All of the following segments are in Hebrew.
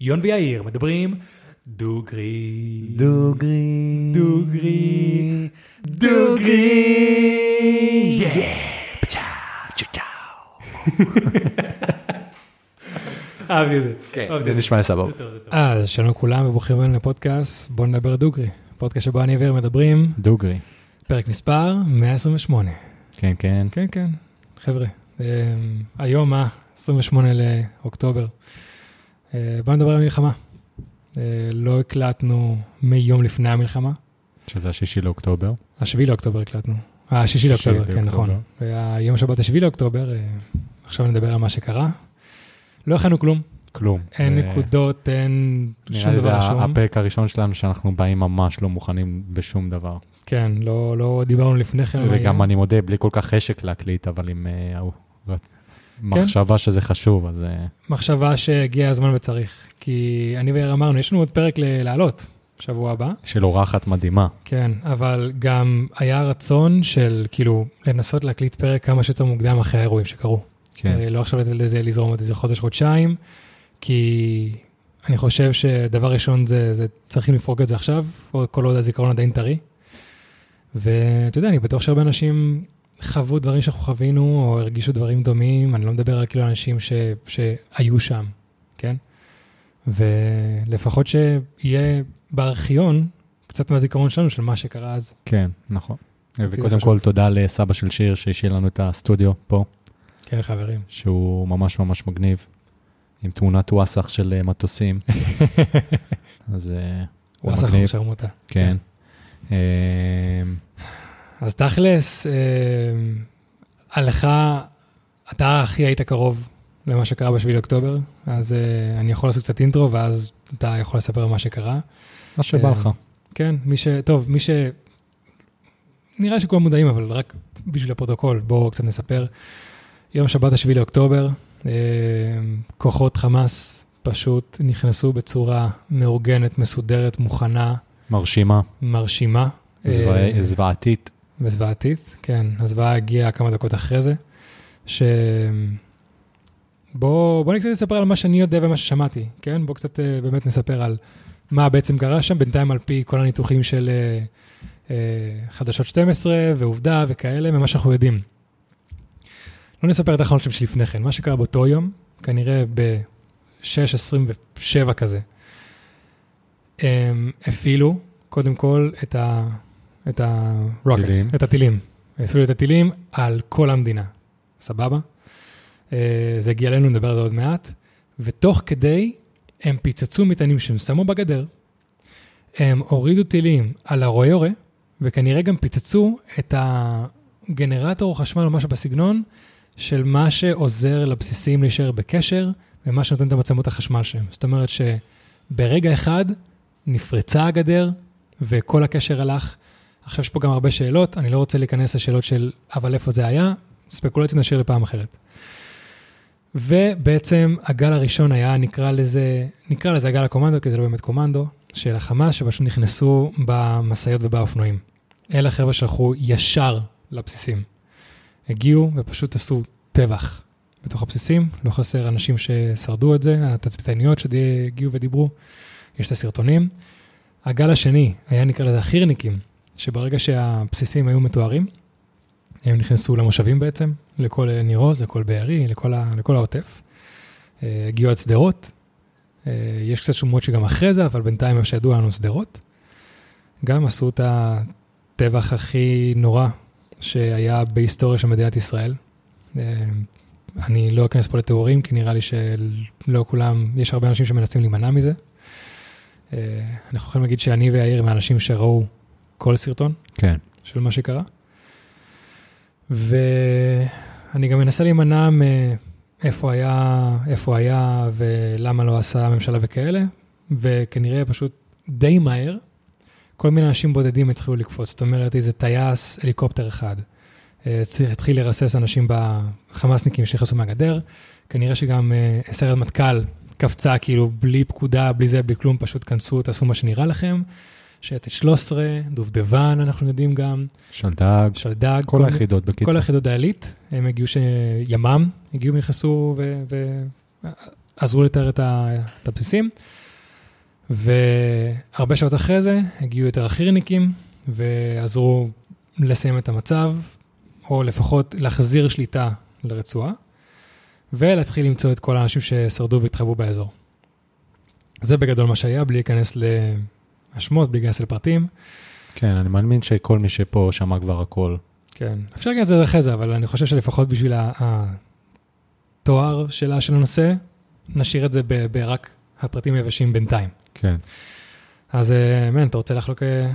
יון ויאיר מדברים דוגרי. דוגרי. דוגרי. דוגרי. אהבתי את זה. כן, זה נשמע סבבה. אז שלום לכולם וברוכים הבאים לפודקאסט בוא נדבר דוגרי. פודקאסט שבו אני ואיר מדברים, דוגרי. פרק מספר 128. כן, כן. כן, כן, חבר'ה. אה, היום, מה? 28 לאוקטובר. אה, בוא נדבר על המלחמה. אה, לא הקלטנו מיום לפני המלחמה. שזה השישי לאוקטובר. השביעי לאוקטובר הקלטנו. אה, השישי שישי לאוקטובר, כן. נכון. והיום שבת השביעי לאוקטובר, עכשיו נדבר על מה שקרה. לא הכנו כלום, כלום. אין נקודות, אין נראה שום לי זה דבר ה- רשום. הפרק הראשון שלנו שאנחנו באים ממש לא מוכנים בשום דבר. כן, לא, לא דיברנו לפני כן. וגם. אני מודה, בלי כל כך חשק להקליט, אבל עם כן. מחשבה שזה חשוב, אז אה, מחשבה שהגיע הזמן וצריך. כי אני ויאיר אמרנו, יש לנו עוד פרק לעלות, שבוע הבא. של אורחת מדהימה. כן, אבל גם היה רצון של כאילו לנסות להקליט פרק כמה שיותר מוקדם אחרי האירועים שקרו. כן. אה, לא עכשיו לתת לזה לזרום עוד איזה חודש, חודשיים, כי אני חושב שדבר ראשון זה, זה צריכים לפרוק את זה עכשיו, כל עוד הזיכרון עדיין טרי. ואתה יודע, אני בטוח שהרבה אנשים חוו דברים שאנחנו חווינו, או הרגישו דברים דומים, אני לא מדבר על כאילו אנשים ש, שהיו שם, כן? ולפחות שיהיה בארכיון קצת מהזיכרון שלנו של מה שקרה אז. כן, נכון. וקודם. כל, תודה לסבא של שיר שהשאיר לנו את הסטודיו פה, כן, חברים. שהוא ממש ממש מגניב, עם תמונת וואסאח של אה, מטוסים. אז אה, זה וואסך מגניב. הוא שרמוטה. כן. אה, אז תכלס, אה, עליך, אתה הכי היית קרוב למה שקרה ב-7 לאוקטובר, אז אה, אני יכול לעשות קצת אינטרו, ואז אתה יכול לספר מה שקרה. מה שבא אה, לך. כן, מי ש... טוב, מי ש... נראה שכולם מודעים, אבל רק בשביל הפרוטוקול, בואו קצת נספר. יום שבת ה-7 לאוקטובר, אה, כוחות חמאס פשוט נכנסו בצורה מאורגנת, מסודרת, מוכנה, מרשימה, מרשימה. אה, זווע- זוועתית. וזוועתית, כן, הזוועה הגיעה כמה דקות אחרי זה, ש... בוא, בוא קצת נספר על מה שאני יודע ומה ששמעתי, כן? בוא קצת אה, באמת נספר על מה בעצם קרה שם, בינתיים על פי כל הניתוחים של אה, אה, חדשות 12 ועובדה וכאלה, ממה שאנחנו יודעים. לא נספר את האחרונות שלפני כן, מה שקרה באותו יום, כנראה ב-6.27 כזה, הם הפעילו קודם כל את ה... את טילים. את הטילים. הפעילו את הטילים על כל המדינה, סבבה? אה, זה הגיע אלינו, נדבר על זה עוד מעט. ותוך כדי, הם פיצצו מטענים שהם שמו בגדר, הם הורידו טילים על הרואה יורה, וכנראה גם פיצצו את הגנרטור חשמל או משהו בסגנון של מה שעוזר לבסיסים להישאר בקשר, ומה שנותן את המצלמות החשמל שלהם. זאת אומרת שברגע אחד נפרצה הגדר, וכל הקשר הלך. עכשיו יש פה גם הרבה שאלות, אני לא רוצה להיכנס לשאלות של אבל איפה זה היה, ספקולציות נשאיר לפעם אחרת. ובעצם הגל הראשון היה, נקרא לזה, נקרא לזה הגל הקומנדו, כי זה לא באמת קומנדו, של החמאס, שפשוט נכנסו במשאיות ובאופנועים. אלה החבר'ה שהלכו ישר לבסיסים. הגיעו ופשוט עשו טבח בתוך הבסיסים, לא חסר אנשים ששרדו את זה, התצפיתניות שהגיעו ודיברו, יש את הסרטונים. הגל השני היה נקרא לזה החירניקים, שברגע שהבסיסים היו מתוארים, הם נכנסו למושבים בעצם, לכל ניר עוז, לכל בארי, לכל, ה, לכל העוטף. אה, הגיעו עד שדרות. אה, יש קצת שומות שגם אחרי זה, אבל בינתיים, מה שידוע לנו, שדרות. גם עשו את הטבח הכי נורא שהיה בהיסטוריה של מדינת ישראל. אה, אני לא אכנס פה לתיאורים, כי נראה לי שלא כולם, יש הרבה אנשים שמנסים להימנע מזה. אנחנו יכולים להגיד שאני ויאיר הם האנשים שראו כל סרטון כן. של מה שקרה. ואני גם מנסה להימנע מאיפה היה, איפה היה ולמה לא עשה הממשלה וכאלה, וכנראה פשוט די מהר, כל מיני אנשים בודדים התחילו לקפוץ. זאת אומרת, איזה טייס הליקופטר אחד. אה, צריך- התחיל לרסס אנשים בחמאסניקים שנכנסו מהגדר. כנראה שגם אה, סיירת מטכ"ל קפצה כאילו בלי פקודה, בלי זה, בלי כלום, פשוט כנסו, תעשו מה שנראה לכם. שייטת 13, דובדבן, אנחנו יודעים גם, שלדג, שלדג, כל מיני- היחידות בקיצור. כל היחידות העילית, הם הגיעו, ש... ימ"מ, הגיעו ונכנסו, ו... ו... לתאר את ה- את הבסיסים, והרבה שעות אחרי זה הגיעו יותר החי"רניקים, ועזרו לסיים את המצב, או לפחות להחזיר שליטה לרצועה, ולהתחיל למצוא את כל האנשים ששרדו והתחבאו באזור. זה בגדול מה שהיה, בלי להיכנס להאשמות, בלי להיכנס לפרטים. כן, אני מאמין שכל מי שפה שמע כבר הכל. כן, אפשר להגיד את זה אחרי זה, אבל אני חושב שלפחות בשביל התואר שלה של הנושא, נשאיר את זה ברק הפרטים היבשים בינתיים. כן. אז אה, מן, אתה רוצה לחלוק? אה,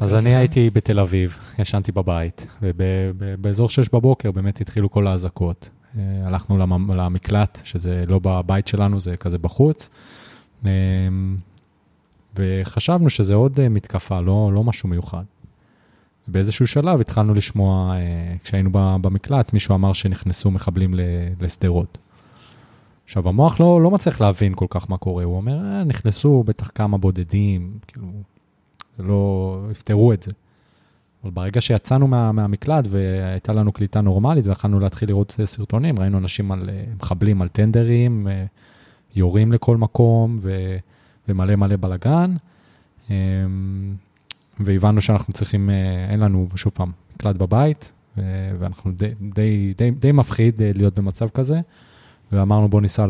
אז אני? הייתי בתל אביב, ישנתי בבית, ובאזור 6 בבוקר באמת התחילו כל האזעקות. אה, הלכנו למ- למקלט, שזה לא בבית שלנו, זה כזה בחוץ, אה, וחשבנו שזה עוד אה, מתקפה, לא, לא משהו מיוחד. באיזשהו שלב התחלנו לשמוע, אה, כשהיינו במקלט, מישהו אמר שנכנסו מחבלים לשדרות. עכשיו, המוח לא, לא מצליח להבין כל כך מה קורה, הוא אומר, אה, נכנסו בטח כמה בודדים, כאילו, זה לא, יפתרו את זה. אבל ברגע שיצאנו מה, מהמקלט והייתה לנו קליטה נורמלית ויכלנו להתחיל לראות אה, סרטונים, ראינו אנשים על, מחבלים על טנדרים, יורים לכל מקום ו, ומלא מלא בלאגן, אה, והבנו שאנחנו צריכים, אה, אין לנו, שוב פעם, מקלט בבית, ואנחנו די, די, די, די מפחיד אה, להיות במצב כזה, ואמרנו בוא ניסע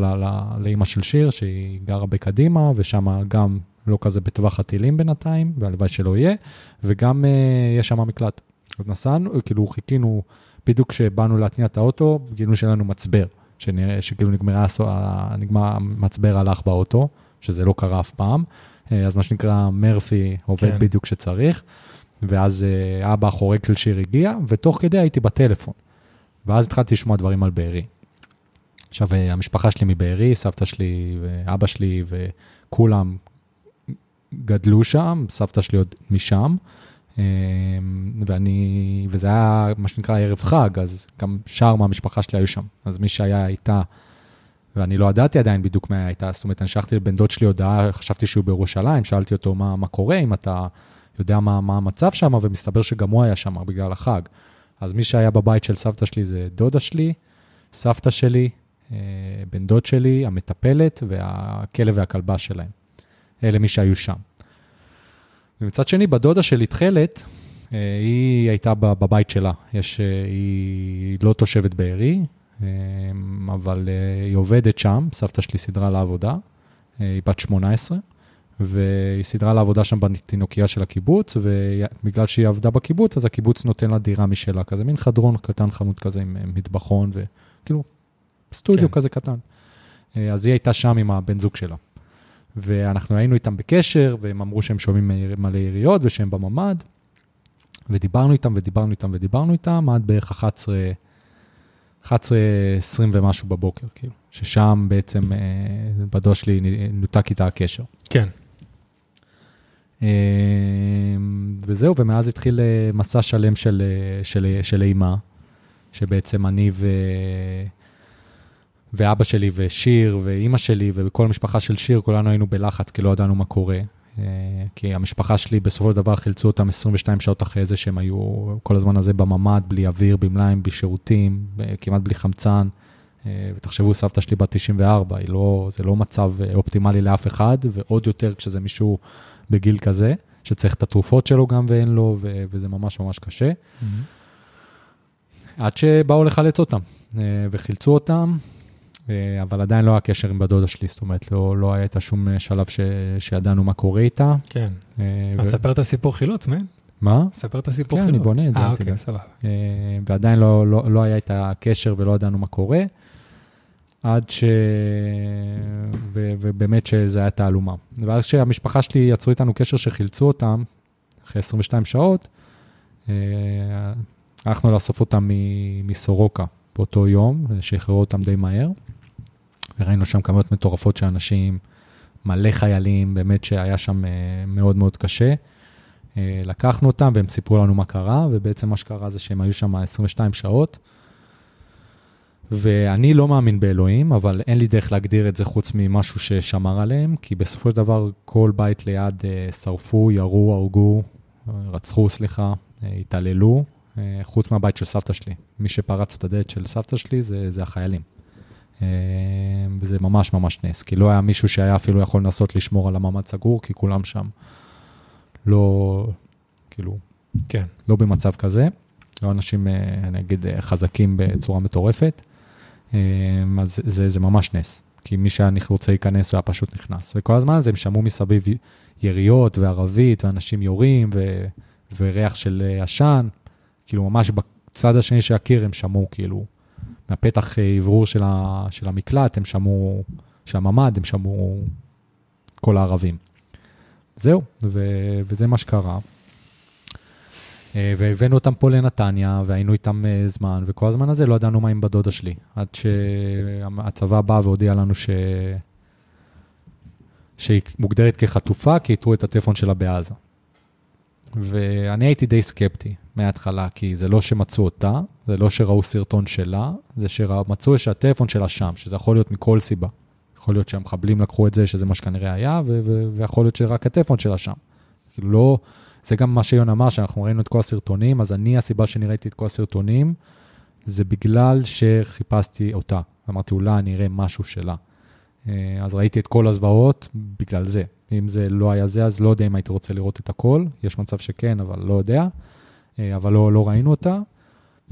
לאימא של שיר, שהיא גרה בקדימה, ושם גם לא כזה בטווח הטילים בינתיים, והלוואי שלא יהיה, וגם uh, יש שם מקלט. אז נסענו, כאילו חיכינו, בדיוק כשבאנו להתניע את האוטו, גילו שאין לנו מצבר, שכאילו נגמר המצבר הלך באוטו, שזה לא קרה אף פעם. אה, אז מה שנקרא, מרפי עובד כן. בדיוק כשצריך, ואז אה, אבא החורג של שיר הגיע, ותוך כדי הייתי בטלפון. ואז התחלתי לשמוע דברים על בארי. עכשיו, אה, המשפחה שלי מבארי, סבתא שלי ואבא שלי וכולם גדלו שם, סבתא שלי עוד משם, ואני, וזה היה מה שנקרא ערב חג, אז גם שאר מהמשפחה שלי היו שם. אז מי שהיה איתה, ואני לא ידעתי עדיין בדיוק מה היה איתה, זאת אומרת, אני שלחתי לבן דוד שלי הודעה, חשבתי שהוא בירושלים, שאלתי אותו מה, מה קורה, אם אתה יודע מה, מה המצב שם, ומסתבר שגם הוא היה שם בגלל החג. אז מי שהיה בבית של סבתא שלי זה דודה שלי, סבתא שלי, אה, בן דוד שלי, המטפלת והכלב והכלבה שלהם. אלה מי שהיו שם. ומצד שני, בדודה שלי, תכלת, אה, היא הייתה בבית שלה. יש, אה, היא לא תושבת בארי, אבל אה, היא עובדת שם, סבתא שלי סידרה לה עבודה, אה, היא בת 18, והיא סידרה לה עבודה שם בתינוקייה של הקיבוץ, ובגלל שהיא עבדה בקיבוץ, אז הקיבוץ נותן לה דירה משלה, כזה מין חדרון קטן חמוד כזה עם מטבחון, וכאילו, סטודיו כן. כזה קטן. אה, אז היא הייתה שם עם הבן זוג שלה. ואנחנו היינו איתם בקשר, והם אמרו שהם שומעים מלא יריות ושהם בממ"ד, ודיברנו איתם ודיברנו איתם ודיברנו איתם עד בערך 11, 11, 20 ומשהו בבוקר, כאילו, ששם בעצם אה, בדוד שלי נותק איתה הקשר. כן. אה, וזהו, ומאז התחיל אה, מסע שלם של, של, של אימה, שבעצם אני ו... ואבא שלי ושיר ואימא שלי וכל המשפחה של שיר, כולנו היינו בלחץ, כי לא ידענו מה קורה. אה, כי המשפחה שלי בסופו של דבר חילצו אותם 22 שעות אחרי זה שהם היו כל הזמן הזה בממ"ד, בלי אוויר, בלי מים, בלי שירותים, ב- כמעט בלי חמצן. אה, ותחשבו, סבתא שלי בת 94, היא לא, זה לא מצב אה, אופטימלי לאף אחד, ועוד יותר כשזה מישהו בגיל כזה, שצריך את התרופות שלו גם ואין לו, ו- וזה ממש ממש קשה. עד שבאו לחלץ אותם, אה, וחילצו אותם, אה, אבל עדיין לא היה קשר עם בדודה שלי, זאת אומרת, לא, לא הייתה שום אה, שלב ש, שידענו מה קורה איתה. כן. אה, אז ו- תספר את הסיפור חילוץ, מן? מה? ספר את הסיפור כן, חילוץ. אני בונה את זה, אה, אוקיי. סבבה. אה, ועדיין לא, לא, לא היה את הקשר ולא ידענו מה קורה, עד ש... ו, ובאמת שזה הייתה תעלומה. ואז כשהמשפחה שלי יצרו איתנו קשר שחילצו אותם, אחרי 22 שעות, אה, הלכנו לאסוף אותם מסורוקה באותו יום, שחררו אותם די מהר. וראינו שם כמויות מטורפות של אנשים, מלא חיילים, באמת שהיה שם אה, מאוד מאוד קשה. אה, לקחנו אותם והם סיפרו לנו מה קרה, ובעצם מה שקרה זה שהם היו שם 22 שעות. ואני לא מאמין באלוהים, אבל אין לי דרך להגדיר את זה חוץ ממשהו ששמר עליהם, כי בסופו של דבר כל בית ליד אה, שרפו, ירו, הרגו, רצחו, סליחה, התעללו, חוץ מהבית של סבתא שלי. מי שפרץ את הדלת של סבתא שלי זה, זה החיילים. אה, וזה ממש ממש נס, כי לא היה מישהו שהיה אפילו יכול לנסות לשמור על המעמד סגור, כי כולם שם לא, כאילו, כן. לא במצב כזה. לא אנשים, אה, אני אגיד, אה, חזקים בצורה מטורפת. אה, אז זה, זה ממש נס. כי מי שהיה רוצה להיכנס, הוא היה פשוט נכנס. וכל הזמן הזה הם שמעו מסביב יריות וערבית, ואנשים יורים, ו, וריח של אה, עשן. כאילו, ממש בצד השני של הקיר הם שמעו, כאילו, מהפתח אה, אוורור של, של המקלט, הם שמעו, של הממ"ד, הם שמעו כל הערבים. זהו, ו, וזה מה שקרה. אה, והבאנו אותם פה לנתניה, והיינו איתם אה, זמן, וכל הזמן הזה לא ידענו מה עם בת דודה שלי. עד שהצבא בא והודיע לנו ש... שהיא מוגדרת כחטופה, כי איתרו את הטלפון שלה בעזה. ואני הייתי די סקפטי מההתחלה, כי זה לא שמצאו אותה, זה לא שראו סרטון שלה, זה שמצאו שהטלפון שלה שם, שזה יכול להיות מכל סיבה. יכול להיות שהמחבלים לקחו את זה, שזה מה שכנראה היה, ו- ו- ויכול להיות שרק הטלפון שלה שם. כאילו לא, זה גם מה שיון אמר, שאנחנו ראינו את כל הסרטונים, אז אני, הסיבה שאני ראיתי את כל הסרטונים, זה בגלל שחיפשתי אותה. אמרתי, אולי אני אראה משהו שלה. אה, אז ראיתי את כל הזוועות בגלל זה. אם זה לא היה זה, אז לא יודע אם הייתי רוצה לראות את הכל. יש מצב שכן, אבל לא יודע. אה, אבל לא, לא ראינו אותה.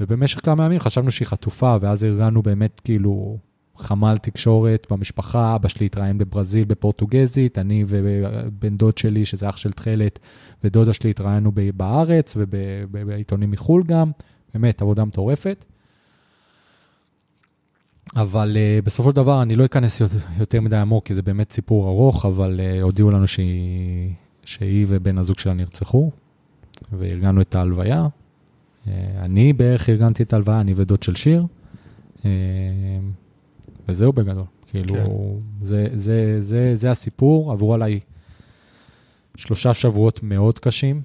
ובמשך כמה ימים חשבנו שהיא חטופה, ואז ארגנו באמת כאילו חמ"ל תקשורת במשפחה, אבא שלי התראיין בברזיל בפורטוגזית, אני ובן דוד שלי, שזה אח של תכלת, ודודה שלי התראיינו בארץ ובעיתונים מחו"ל גם, באמת עבודה מטורפת. אבל uh, בסופו של דבר אני לא אכנס יותר מדי עמוק, כי זה באמת סיפור ארוך, אבל uh, הודיעו לנו שהיא, שהיא ובן הזוג שלה נרצחו, וארגנו את ההלוויה. Uh, אני בערך ארגנתי את ההלוויה, אני ודוד של שיר. Uh, וזהו בגדול. כאילו, כן. זה, זה, זה, זה הסיפור, עברו עליי שלושה שבועות מאוד קשים,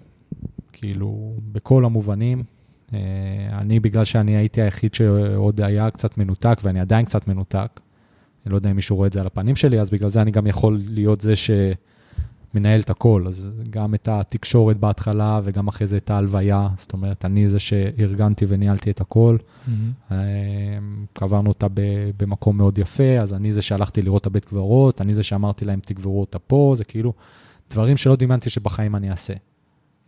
כאילו, בכל המובנים. אה, אני, בגלל שאני הייתי היחיד שעוד היה קצת מנותק, ואני עדיין קצת מנותק, אני לא יודע אם מישהו רואה את זה על הפנים שלי, אז בגלל זה אני גם יכול להיות זה שמנהל את הכל. אז גם את התקשורת בהתחלה, וגם אחרי זה את ההלוויה. זאת אומרת, אני זה שארגנתי וניהלתי את הכל. אה, קברנו אותה במקום מאוד יפה, אז אני זה שהלכתי לראות את הבית קברות, אני זה שאמרתי להם, תקברו אותה פה, זה כאילו דברים שלא דמיינתי שבחיים אני אעשה.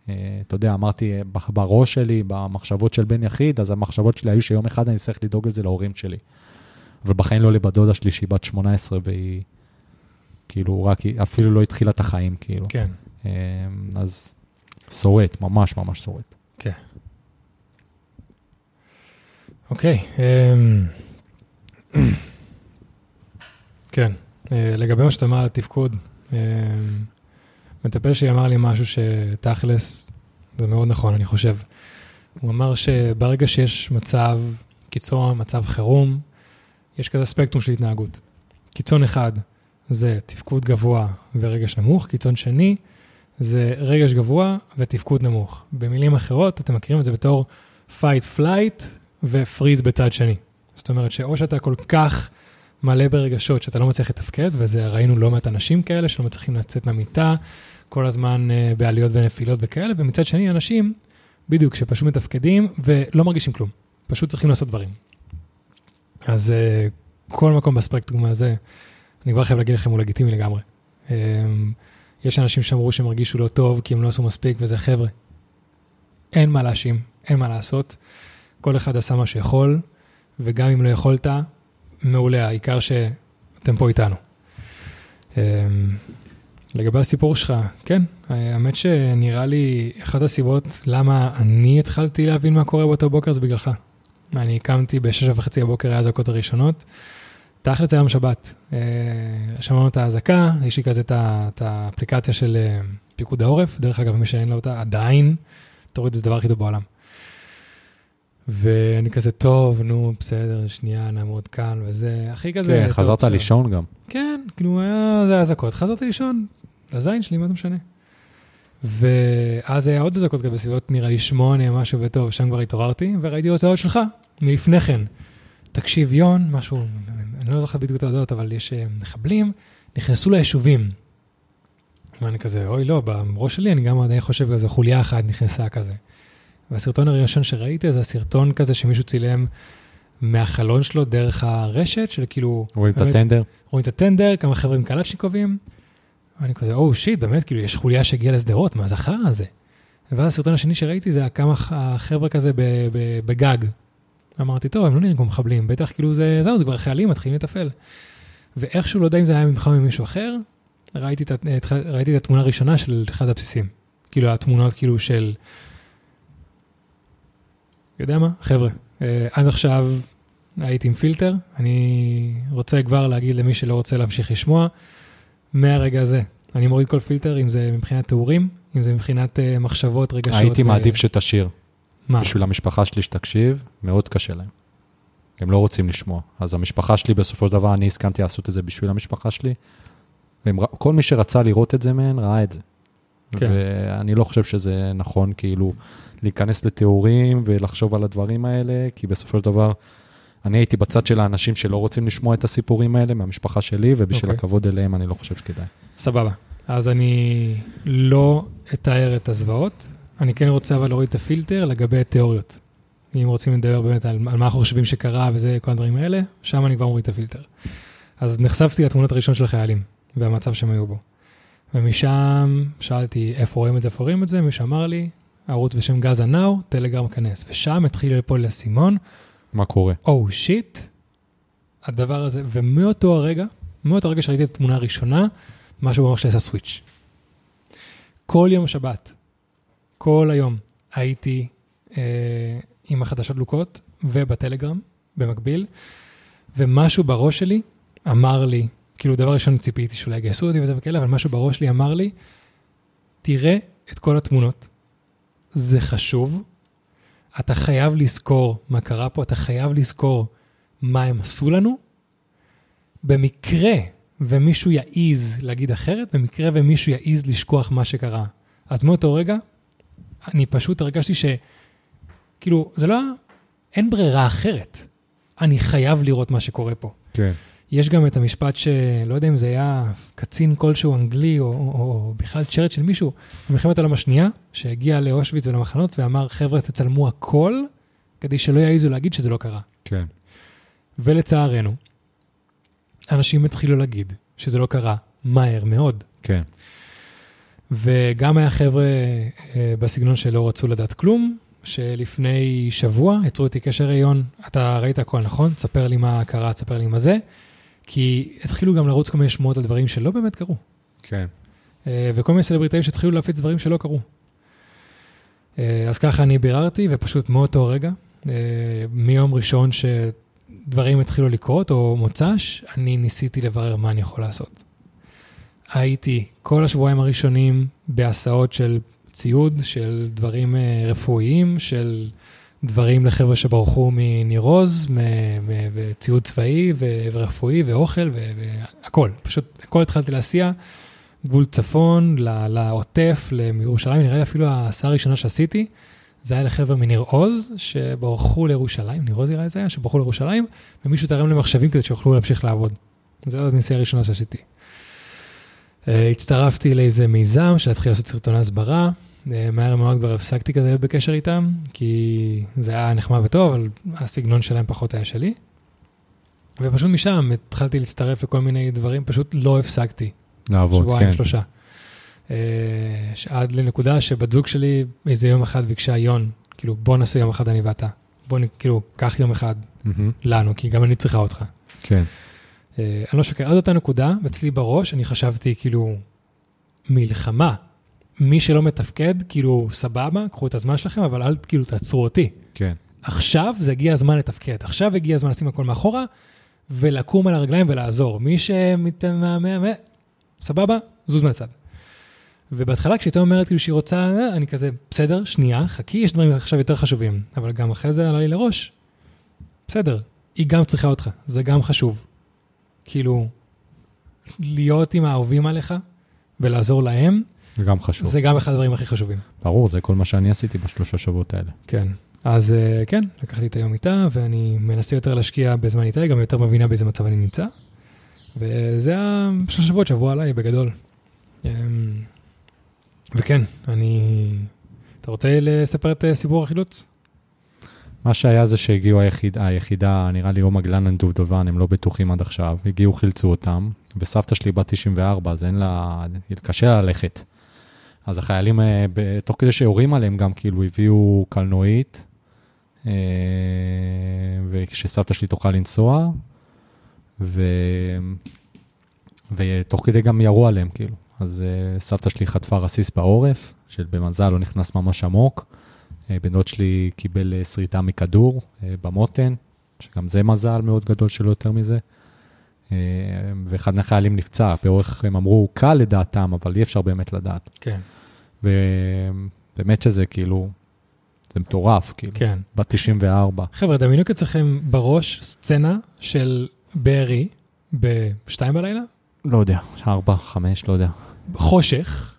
אה, אתה יודע, אמרתי אה, בראש שלי, במחשבות של בן יחיד, אז המחשבות שלי היו שיום אחד אני צריך לדאוג לזה להורים שלי. אבל בחיים לא לבת דודה שלי, שהיא בת 18 והיא, כאילו, רק, אפילו לא התחילה את החיים, כאילו. כן. אה, אז שורט, ממש ממש שורט. אוקיי. אמ, כן. אה, לגבי מה שאתה אומר על התפקוד, אמ, מטפל שלי אמר לי משהו שתכלס, זה מאוד נכון, אני חושב. הוא אמר שברגע שיש מצב קיצון, מצב חירום, יש כזה ספקטרום של התנהגות. קיצון אחד זה תפקוד גבוה ורגש נמוך, קיצון שני זה רגש גבוה ותפקוד נמוך. במילים אחרות, אתם מכירים את זה בתור fight flight ופריז בצד שני. זאת אומרת שאו שאתה כל כך מלא ברגשות שאתה לא מצליח לתפקד, וזה ראינו לא מעט אנשים כאלה שלא מצליחים לצאת מהמיטה, כל הזמן אה, בעליות ונפילות וכאלה, ומצד שני אנשים, בדיוק, שפשוט מתפקדים ולא מרגישים כלום, פשוט צריכים לעשות דברים. אז אה, כל מקום בספקטרום הזה, אני כבר חייב להגיד לכם, הוא לגיטימי לגמרי. אה, יש אנשים שאמרו שהם הרגישו לא טוב כי הם לא עשו מספיק, וזה חבר'ה. אין מה להאשים, אין מה לעשות. כל אחד עשה מה שיכול, וגם אם לא יכולת, מעולה, העיקר שאתם פה איתנו. אמ, לגבי הסיפור שלך, כן, האמת שנראה לי אחת הסיבות למה אני התחלתי להבין מה קורה באותו בוקר זה בגללך. אני קמתי בשש וחצי בבוקר, היה האזעקות הראשונות. תכל'ס זה יום שבת. אה, שמענו את האזעקה, יש לי כזה את את האפליקציה של אה, פיקוד העורף, דרך אגב, מי שאין לו אותה, עדיין, תוריד, זה הדבר הכי טוב בעולם. ואני כזה, טוב, נו, בסדר, שנייה, נעמוד כאן וזה, הכי כזה... כן, טוב, חזרת. לישון גם. כן, כאילו, היה זה אזעקות, חזרתי לישון, לזין שלי, מה זה משנה? ואז היה עוד אזעקות כזה בסביבות, נראה לי שמונה, משהו וטוב, שם כבר התעוררתי, וראיתי הוצאות שלך, מלפני כן. תקשיב, יון, משהו, אני לא זוכר בדיוק את ההודעות, אבל יש אה, מחבלים, נכנסו ליישובים. ואני כזה, אוי, לא, בראש שלי אני גם עדיין חושב כזה, חוליה אחת נכנסה כזה. והסרטון הראשון שראיתי זה הסרטון כזה שמישהו צילם מהחלון שלו דרך הרשת, של כאילו... רואים את באמת, הטנדר? רואים את הטנדר, כמה חבר'ה עם קלצ'ניקובים. ואני כזה, או שיט, באמת, כאילו, יש חוליה שהגיעה לשדרות, מה זה החרא הזה? ואז הסרטון השני שראיתי זה כמה החבר'ה כזה בגג. אמרתי, טוב, הם לא נראים כמו מחבלים, בטח כאילו זה, זהו, זה כבר חיילים, מתחילים לתפעל. ואיכשהו, לא יודע אם זה היה ממך או ממישהו אחר, ראיתי את, את, ראיתי את התמונה הראשונה של אחד הבסיסים. כאילו, התמונות כאילו של... יודע מה? חבר'ה, אה, עד עכשיו הייתי עם פילטר, אני רוצה כבר להגיד למי שלא רוצה להמשיך לשמוע, מהרגע הזה, אני מוריד כל פילטר, אם זה מבחינת תיאורים, אם זה מבחינת uh, מחשבות, רגשות. הייתי ו- מעדיף שתשאיר. מה? בשביל המשפחה שלי שתקשיב, מאוד קשה להם. הם לא רוצים לשמוע. אז המשפחה שלי, בסופו של דבר, אני הסכמתי לעשות את זה בשביל המשפחה שלי. והם, ר- כל מי שרצה לראות את זה מהן, ראה את זה. כן. ואני לא חושב שזה נכון, כאילו, להיכנס לתיאורים ולחשוב על הדברים האלה, כי בסופו של דבר, אני הייתי בצד של האנשים שלא רוצים לשמוע את הסיפורים האלה מהמשפחה שלי, ובשביל אוקיי. הכבוד אליהם, אני לא חושב שכדאי. סבבה. אז אני לא אתאר את הזוועות, אני כן רוצה אבל להוריד את הפילטר לגבי תיאוריות. אם רוצים לדבר באמת על, על מה אנחנו חושבים שקרה וזה, כל הדברים האלה, שם אני כבר מוריד את הפילטר. אז נחשפתי לתמונות הראשון של החיילים והמצב שהם היו בו. ומשם שאלתי איפה רואים את זה, איפה רואים את זה, מישהו אמר לי, ערוץ בשם גזה נאו, טלגרם כנס. ושם התחיל ליפול לאסימון, מה קורה? או oh, שיט, הדבר הזה, ומאותו הרגע, מאותו הרגע שראיתי את התמונה הראשונה, משהו במוח שלי עשה סוויץ'. כל יום שבת, כל היום, הייתי אה, עם החדשות דלוקות ובטלגרם במקביל, ומשהו בראש שלי אמר לי, כאילו דבר ראשון ציפיתי שאולי יגייסו אותי וזה וכאלה, אבל משהו בראש שלי אמר לי, תראה את כל התמונות, זה חשוב, אתה חייב לזכור מה קרה פה, אתה חייב לזכור מה הם עשו לנו. במקרה ומישהו יעז להגיד אחרת, במקרה ומישהו יעז לשכוח מה שקרה. אז מאותו רגע, אני פשוט הרגשתי ש... כאילו, זה לא... אין ברירה אחרת. אני חייב לראות מה שקורה פה. כן. יש גם את המשפט שלא יודע אם זה היה קצין כלשהו אנגלי, או, או, או בכלל צ'רצ'יל מישהו, במלחמת העולם השנייה, שהגיע לאושוויץ ולמחנות ואמר, חבר'ה, תצלמו הכל, כדי שלא יעזו להגיד שזה לא קרה. כן. ולצערנו, אנשים התחילו להגיד שזה לא קרה מהר מאוד. כן. וגם היה חבר'ה אה, בסגנון שלא רצו לדעת כלום, שלפני שבוע יצרו איתי קשר ראיון, אתה ראית הכל נכון? תספר לי מה קרה, תספר לי מה זה. כי התחילו גם לרוץ כל מיני שמועות על דברים שלא באמת קרו. כן. אה, וכל מיני סלבריטאים שהתחילו להפיץ דברים שלא קרו. אה, אז ככה אני ביררתי, ופשוט מאותו רגע, מיום ראשון שדברים התחילו לקרות, או מוצ"ש, אני ניסיתי לברר מה אני יכול לעשות. הייתי כל השבועיים הראשונים בהסעות של ציוד, של דברים אה, רפואיים, של דברים לחבר'ה שברחו מניר עוז, מ- מ- וציוד צבאי ורפואי ואוכל והכל. פשוט הכל התחלתי להסיע. גבול צפון, לעוטף, לירושלים, נראה לי אפילו ההסעה הראשונה שעשיתי, זה היה לחבר'ה מניר עוז, שברחו לירושלים, ניר עוז נראה לי זה היה, שברחו לירושלים, ומישהו תרם להם מחשבים כדי שיוכלו להמשיך לעבוד. זו הנסיעה הראשונה שעשיתי. אה, הצטרפתי לאיזה מיזם שהתחיל לעשות סרטוני הסברה, אה, מהר מאוד כבר הפסקתי כזה להיות בקשר איתם, כי זה היה נחמד וטוב, אבל הסגנון שלהם פחות היה שלי. ופשוט משם התחלתי להצטרף לכל מיני דברים, פשוט לא הפסקתי. לעבוד, שבועיים, כן. שלושה. אה, עד לנקודה שבת זוג שלי איזה יום אחד ביקשה יון, כאילו בוא נעשה יום אחד אני ואתה. בוא. כאילו, קח יום אחד מהמם. לנו, כי גם אני צריכה אותך. כן. אה, אני לא שקר, עד אותה נקודה, ואצלי בראש אני חשבתי כאילו, מלחמה. מי שלא מתפקד, כאילו, סבבה, קחו את הזמן שלכם, אבל אל כאילו תעצרו אותי. כן. עכשיו זה הגיע הזמן לתפקד, עכשיו הגיע הזמן לשים הכל מאחורה ולקום על הרגליים ולעזור. מי שמתמהמה, סבבה, זוז מהצד. ובהתחלה כשהיא אומרת כאילו שהיא רוצה, אני כזה, בסדר, שנייה, חכי, יש דברים עכשיו יותר חשובים. אבל גם אחרי זה עלה לי לראש, בסדר, היא גם צריכה אותך, זה גם חשוב. כאילו, להיות עם האהובים עליך ולעזור להם, זה גם חשוב. זה גם אחד הדברים הכי חשובים. ברור, זה כל מה שאני עשיתי בשלושה שבועות האלה. כן. אז אה, כן, לקחתי את היום איתה, ואני מנסה יותר להשקיע בזמן איתה, גם יותר מבינה באיזה מצב אני נמצא. וזה השלושה שבועות שעברו עליי בגדול. אמ, וכן, אני... אתה רוצה לספר את אה, סיפור החילוץ? מה שהיה זה שהגיעו היחיד, היחידה, נראה לי עומר גלנן דובדובן, הם לא בטוחים עד עכשיו, הגיעו, חילצו אותם, וסבתא שלי בת 94, אז אין לה, קשה לה ללכת. אז החיילים, אה, תוך כדי שיורים עליהם, גם כאילו הביאו קלנועית, אה, ושסבתא שלי תוכל לנסוע, ו... ותוך כדי גם ירו עליהם, כאילו. אז uh, סבתא שלי חטפה רסיס בעורף, שבמזל לא נכנס ממש עמוק. Uh, בן דוד שלי קיבל שריטה מכדור uh, במותן, שגם זה מזל מאוד גדול שלא יותר מזה. ואחד מהחיילים נפצע, באורך, הם אמרו, קל לדעתם, אבל אי אפשר באמת לדעת. כן, ובאמת שזה כאילו, זה מטורף, כאילו. כן. בת 94. חבר'ה, דמיינו אצלכם בראש סצנה של בארי בשתיים בלילה, לא יודע, 4, 5, לא יודע. חושך.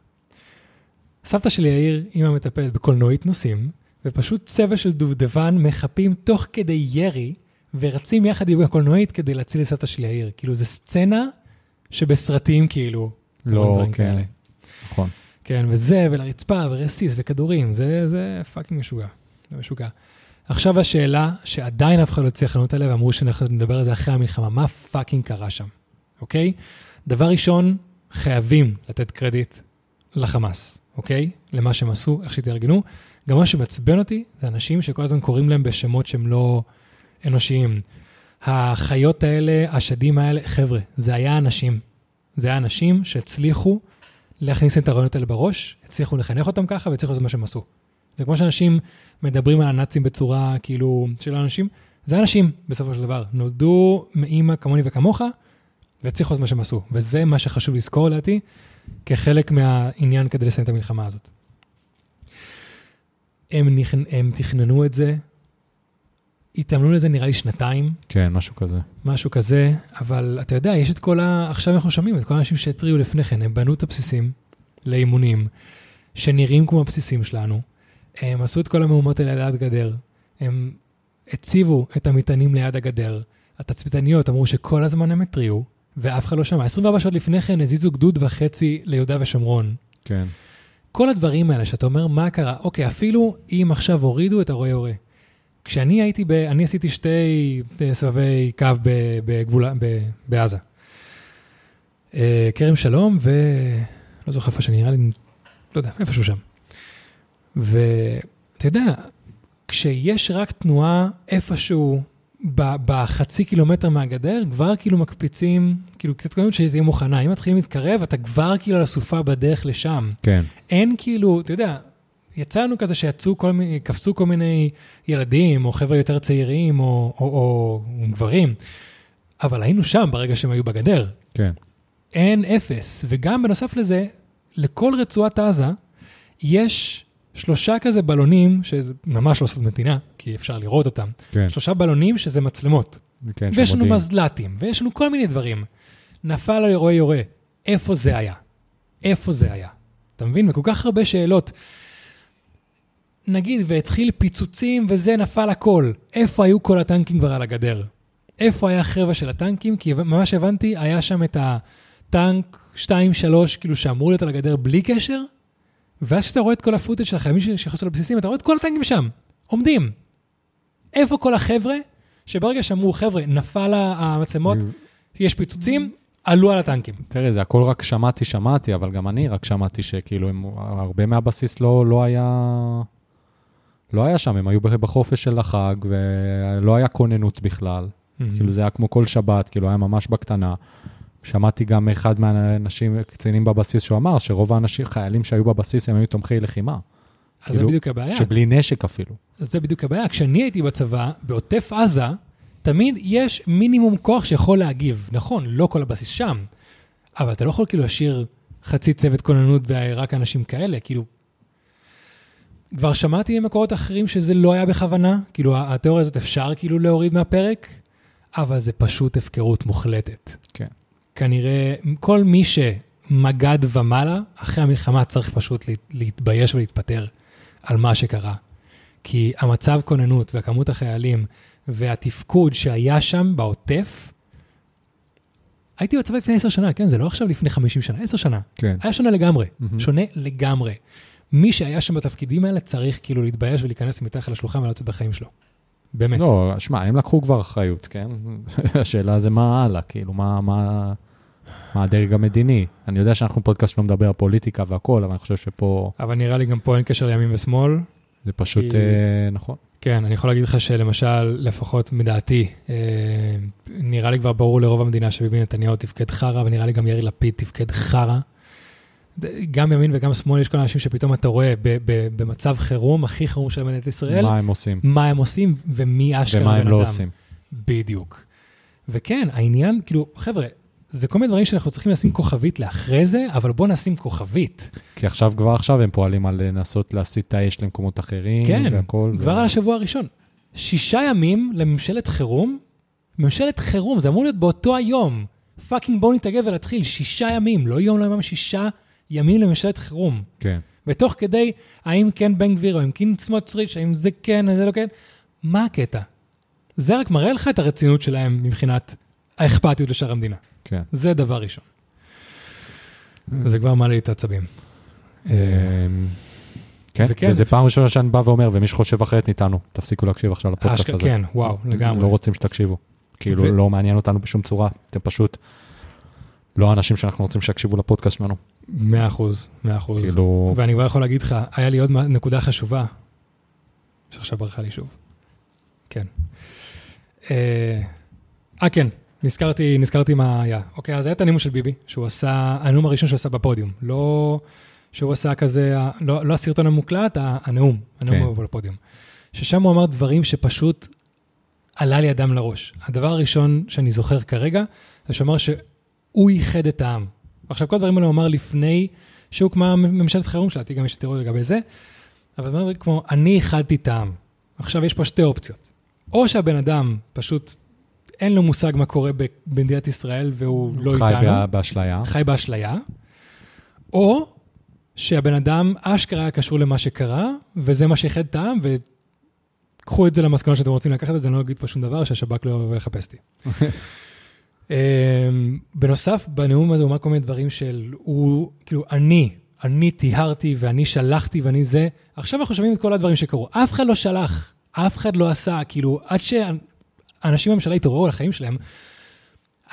סבתא שלי יאיר, אימא מטפלת בקולנועית נוסעים, ופשוט צבע של דובדבן מחפים תוך כדי ירי, ורצים יחד עם הקולנועית כדי להציל את סבתא שלי יאיר. כאילו, זו סצנה שבסרטים, כאילו, לא, כן, כאלה. נכון. כן, וזה, ולרצפה, ורסיס, וכדורים, זה, זה fucking משוגע. זה משוגע. עכשיו השאלה שעדיין אף אחד לא הצליח לענות עליה, ואמרו שאנחנו נדבר על זה אחרי המלחמה, מה fucking קרה שם, אוקיי? דבר ראשון, חייבים לתת קרדיט לחמאס, אוקיי? למה שהם עשו, איך שהתארגנו. גם מה שמעצבן אותי, זה אנשים שכל הזמן קוראים להם בשמות שהם לא אנושיים. החיות האלה, השדים האלה, חבר'ה, זה היה אנשים. זה היה אנשים שהצליחו להכניס את הרעיונות האלה בראש, הצליחו לחנך אותם ככה והצליחו לעשות מה שהם עשו. זה כמו שאנשים מדברים על הנאצים בצורה כאילו של אנשים, זה אנשים בסופו של דבר. נולדו מאימא כמוני וכמוך, והצליחו לעשות מה שהם עשו. וזה מה שחשוב לזכור לדעתי, כחלק מהעניין כדי לסיים את המלחמה הזאת. הם, נכ... הם תכננו את זה, התאמנו לזה נראה לי שנתיים, כן, משהו כזה. משהו כזה, אבל אתה יודע, יש את כל ה... עכשיו אנחנו שומעים את כל האנשים שהתריעו לפני כן, הם בנו את הבסיסים לאימונים, שנראים כמו הבסיסים שלנו, הם עשו את כל המהומות האלה ליד גדר, הם הציבו את המטענים ליד הגדר, התצפיתניות אמרו שכל הזמן הם התריעו, ואף אחד לא שמע. 24 שעות לפני כן הזיזו גדוד וחצי ליהודה ושומרון. כן. כל הדברים האלה שאתה אומר, מה קרה? אוקיי, אפילו אם עכשיו הורידו את הרואה יורה. כשאני הייתי ב... אני עשיתי שתי סבבי קו בגבול... ב- בעזה. אה, כרם שלום ו... לא זוכר איפה שאני, נראה לי, לא יודע, איפשהו שם. ואתה יודע, כשיש רק תנועה איפשהו בחצי קילומטר מהגדר, כבר כאילו מקפיצים, כאילו קצת קודם שזה תהיה מוכנה. אם מתחילים להתקרב, אתה כבר כאילו על הסופה בדרך לשם. כן. אין כאילו, אתה יודע, יצאנו כזה שיצאו כל מיני, קפצו כל מיני ילדים, או חבר'ה יותר צעירים, או, או, או גברים, אבל היינו שם ברגע שהם היו בגדר. כן. אין אפס. וגם בנוסף לזה, לכל רצועת עזה יש שלושה כזה בלונים, שזה ממש לא סוד מדינה, כי אפשר לראות אותם. כן. שלושה בלונים שזה מצלמות. כן, ויש לנו. מזל"טים, ויש לנו כל מיני דברים. נפל על אירועי יורה, איפה זה היה? איפה זה היה? אתה מבין? וכל כך הרבה שאלות. נגיד, והתחיל פיצוצים וזה, נפל הכל. איפה היו כל הטנקים כבר על הגדר? איפה היה החבר'ה של הטנקים? כי ממש הבנתי, היה שם את הטנק 2-3, כאילו שאמור להיות על הגדר בלי קשר, ואז כשאתה רואה את כל הפוטג' של החיילים שנכנסו לבסיסים, אתה רואה את כל הטנקים שם, עומדים. איפה כל החבר'ה שברגע שאמרו, חבר'ה, נפל המצלמות, יש פיצוצים, עלו על הטנקים. תראה, זה הכל רק שמעתי, שמעתי, אבל גם אני רק שמעתי שכאילו, הם, הרבה מהבסיס לא, לא היה... לא היה שם, הם היו בחופש של החג, ולא היה כוננות בכלל. כאילו, זה היה כמו כל שבת, כאילו, היה ממש בקטנה. שמעתי גם אחד מהאנשים, קצינים בבסיס, שהוא אמר שרוב האנשים, חיילים שהיו בבסיס, הם היו תומכי לחימה. אז זה כאילו, בדיוק הבעיה. שבלי נשק אפילו. אז זה בדיוק הבעיה. כשאני הייתי בצבא, בעוטף עזה, תמיד יש מינימום כוח שיכול להגיב. נכון, לא כל הבסיס שם, אבל אתה לא יכול כאילו להשאיר חצי צוות כוננות ורק אנשים כאלה, כאילו... כבר שמעתי ממקורות אחרים שזה לא היה בכוונה, כאילו התיאוריה הזאת אפשר כאילו להוריד מהפרק, אבל זה פשוט הפקרות מוחלטת. כן. כנראה כל מי שמג"ד ומעלה, אחרי המלחמה צריך פשוט להת- להתבייש ולהתפטר על מה שקרה. כי המצב כוננות וכמות החיילים והתפקוד שהיה שם בעוטף, הייתי בצבא לפני עשר שנה, כן? זה לא עכשיו לפני 50 שנה, עשר שנה. כן. היה שונה לגמרי, מהמם. שונה לגמרי. מי שהיה שם בתפקידים האלה צריך כאילו להתבייש ולהיכנס מתחת לשולחן ולא לצאת בחיים שלו. באמת. לא, שמע, הם לקחו כבר אחריות, כן? השאלה זה מה הלאה, כאילו, מה, מה, מה הדרג המדיני. אני יודע שאנחנו פודקאסט שלא מדבר על פוליטיקה והכול, אבל אני חושב שפה אבל נראה לי גם פה אין קשר לימין ושמאל. זה פשוט, כי- אה, נכון. כן, אני יכול להגיד לך שלמשל, לפחות מדעתי, אה, נראה לי כבר ברור לרוב המדינה שביבי נתניהו תפקד חרא, ונראה לי גם יאיר לפיד תפקד חרא. גם ימין וגם שמאל, יש כל האנשים שפתאום אתה רואה ב- ב- במצב חירום, הכי חירום של מדינת ישראל, מה הם עושים מה הם עושים ומי אשכרה ומה הם בן לא אדם. עושים. בדיוק. וכן, העניין, כאילו, חבר'ה, זה כל מיני דברים שאנחנו צריכים לשים כוכבית לאחרי זה, אבל בואו נשים כוכבית. כי עכשיו, כבר עכשיו הם פועלים על לנסות להסיט את האש למקומות אחרים, כן, והכל. כבר ו- על השבוע הראשון. שישה ימים לממשלת חירום, ממשלת חירום, זה אמור להיות באותו היום. fucking בואו נתאגד ולהתחיל, שישה ימים, לא יום, לא יומיים, שישה ימים לממשלת חירום. כן. ותוך כדי, האם כן בן גביר או האם כן סמוטריץ', האם זה כן, זה לא כן, מה הקטע? זה רק מראה לך את הרצינות שלהם מבחינת האכפתיות לשאר המדינה. כן. זה דבר ראשון. זה כבר מעלה לי את העצבים. אמ, כן, וכן. וזה פעם ראשונה שאני בא ואומר, ומי שחושב אחרת מאיתנו, תפסיקו להקשיב עכשיו לפודקאסט הזה. כן, וואו, לגמרי. לא רוצים שתקשיבו. כאילו, ו- לא מעניין אותנו בשום צורה, אתם פשוט לא האנשים שאנחנו רוצים שיקשיבו לפודקאסט שלנו. מאה אחוז, מאה אחוז. כאילו, ואני כבר יכול להגיד לך, היה לי עוד נקודה חשובה, שעכשיו ברחה לי שוב. כן. אה, אה, כן, נזכרתי, נזכרתי מה היה. אוקיי, אז היה את הנאום של ביבי, שהוא עשה, הנאום הראשון שהוא עשה בפודיום. לא שהוא עשה כזה, לא, לא הסרטון המוקלט, הנאום, הנאום כן. בפודיום. ששם הוא אמר דברים שפשוט עלה לי הדם לראש. הדבר הראשון שאני זוכר כרגע, זה שהוא אמר שהוא איחד את העם. עכשיו, כל הדברים האלה הוא אמר לפני שהוקמה ממשלת חירום, שלדעתי גם יש תיאוריה לגבי זה, אבל הוא אומר כמו, אני איחדתי את העם. עכשיו, יש פה שתי אופציות. או שהבן אדם פשוט אין לו מושג מה קורה במדינת ישראל והוא לא חי איתנו, בה- באשליה. חי באשליה, או שהבן אדם אשכרה היה קשור למה שקרה, וזה מה שאיחד את העם, וקחו את זה למסקנות שאתם רוצים לקחת את זה, אני לא אגיד פה שום דבר, שהשב"כ לא יבוא לחפש אותי. אמ, בנוסף, בנאום הזה הוא אמר כל מיני דברים של, הוא, כאילו, אני, אני טיהרתי ואני שלחתי ואני זה. עכשיו אנחנו שומעים את כל הדברים שקרו. אף אחד לא שלח, אף אחד לא עשה, כאילו, עד שאנשים בממשלה התעוררו על החיים שלהם,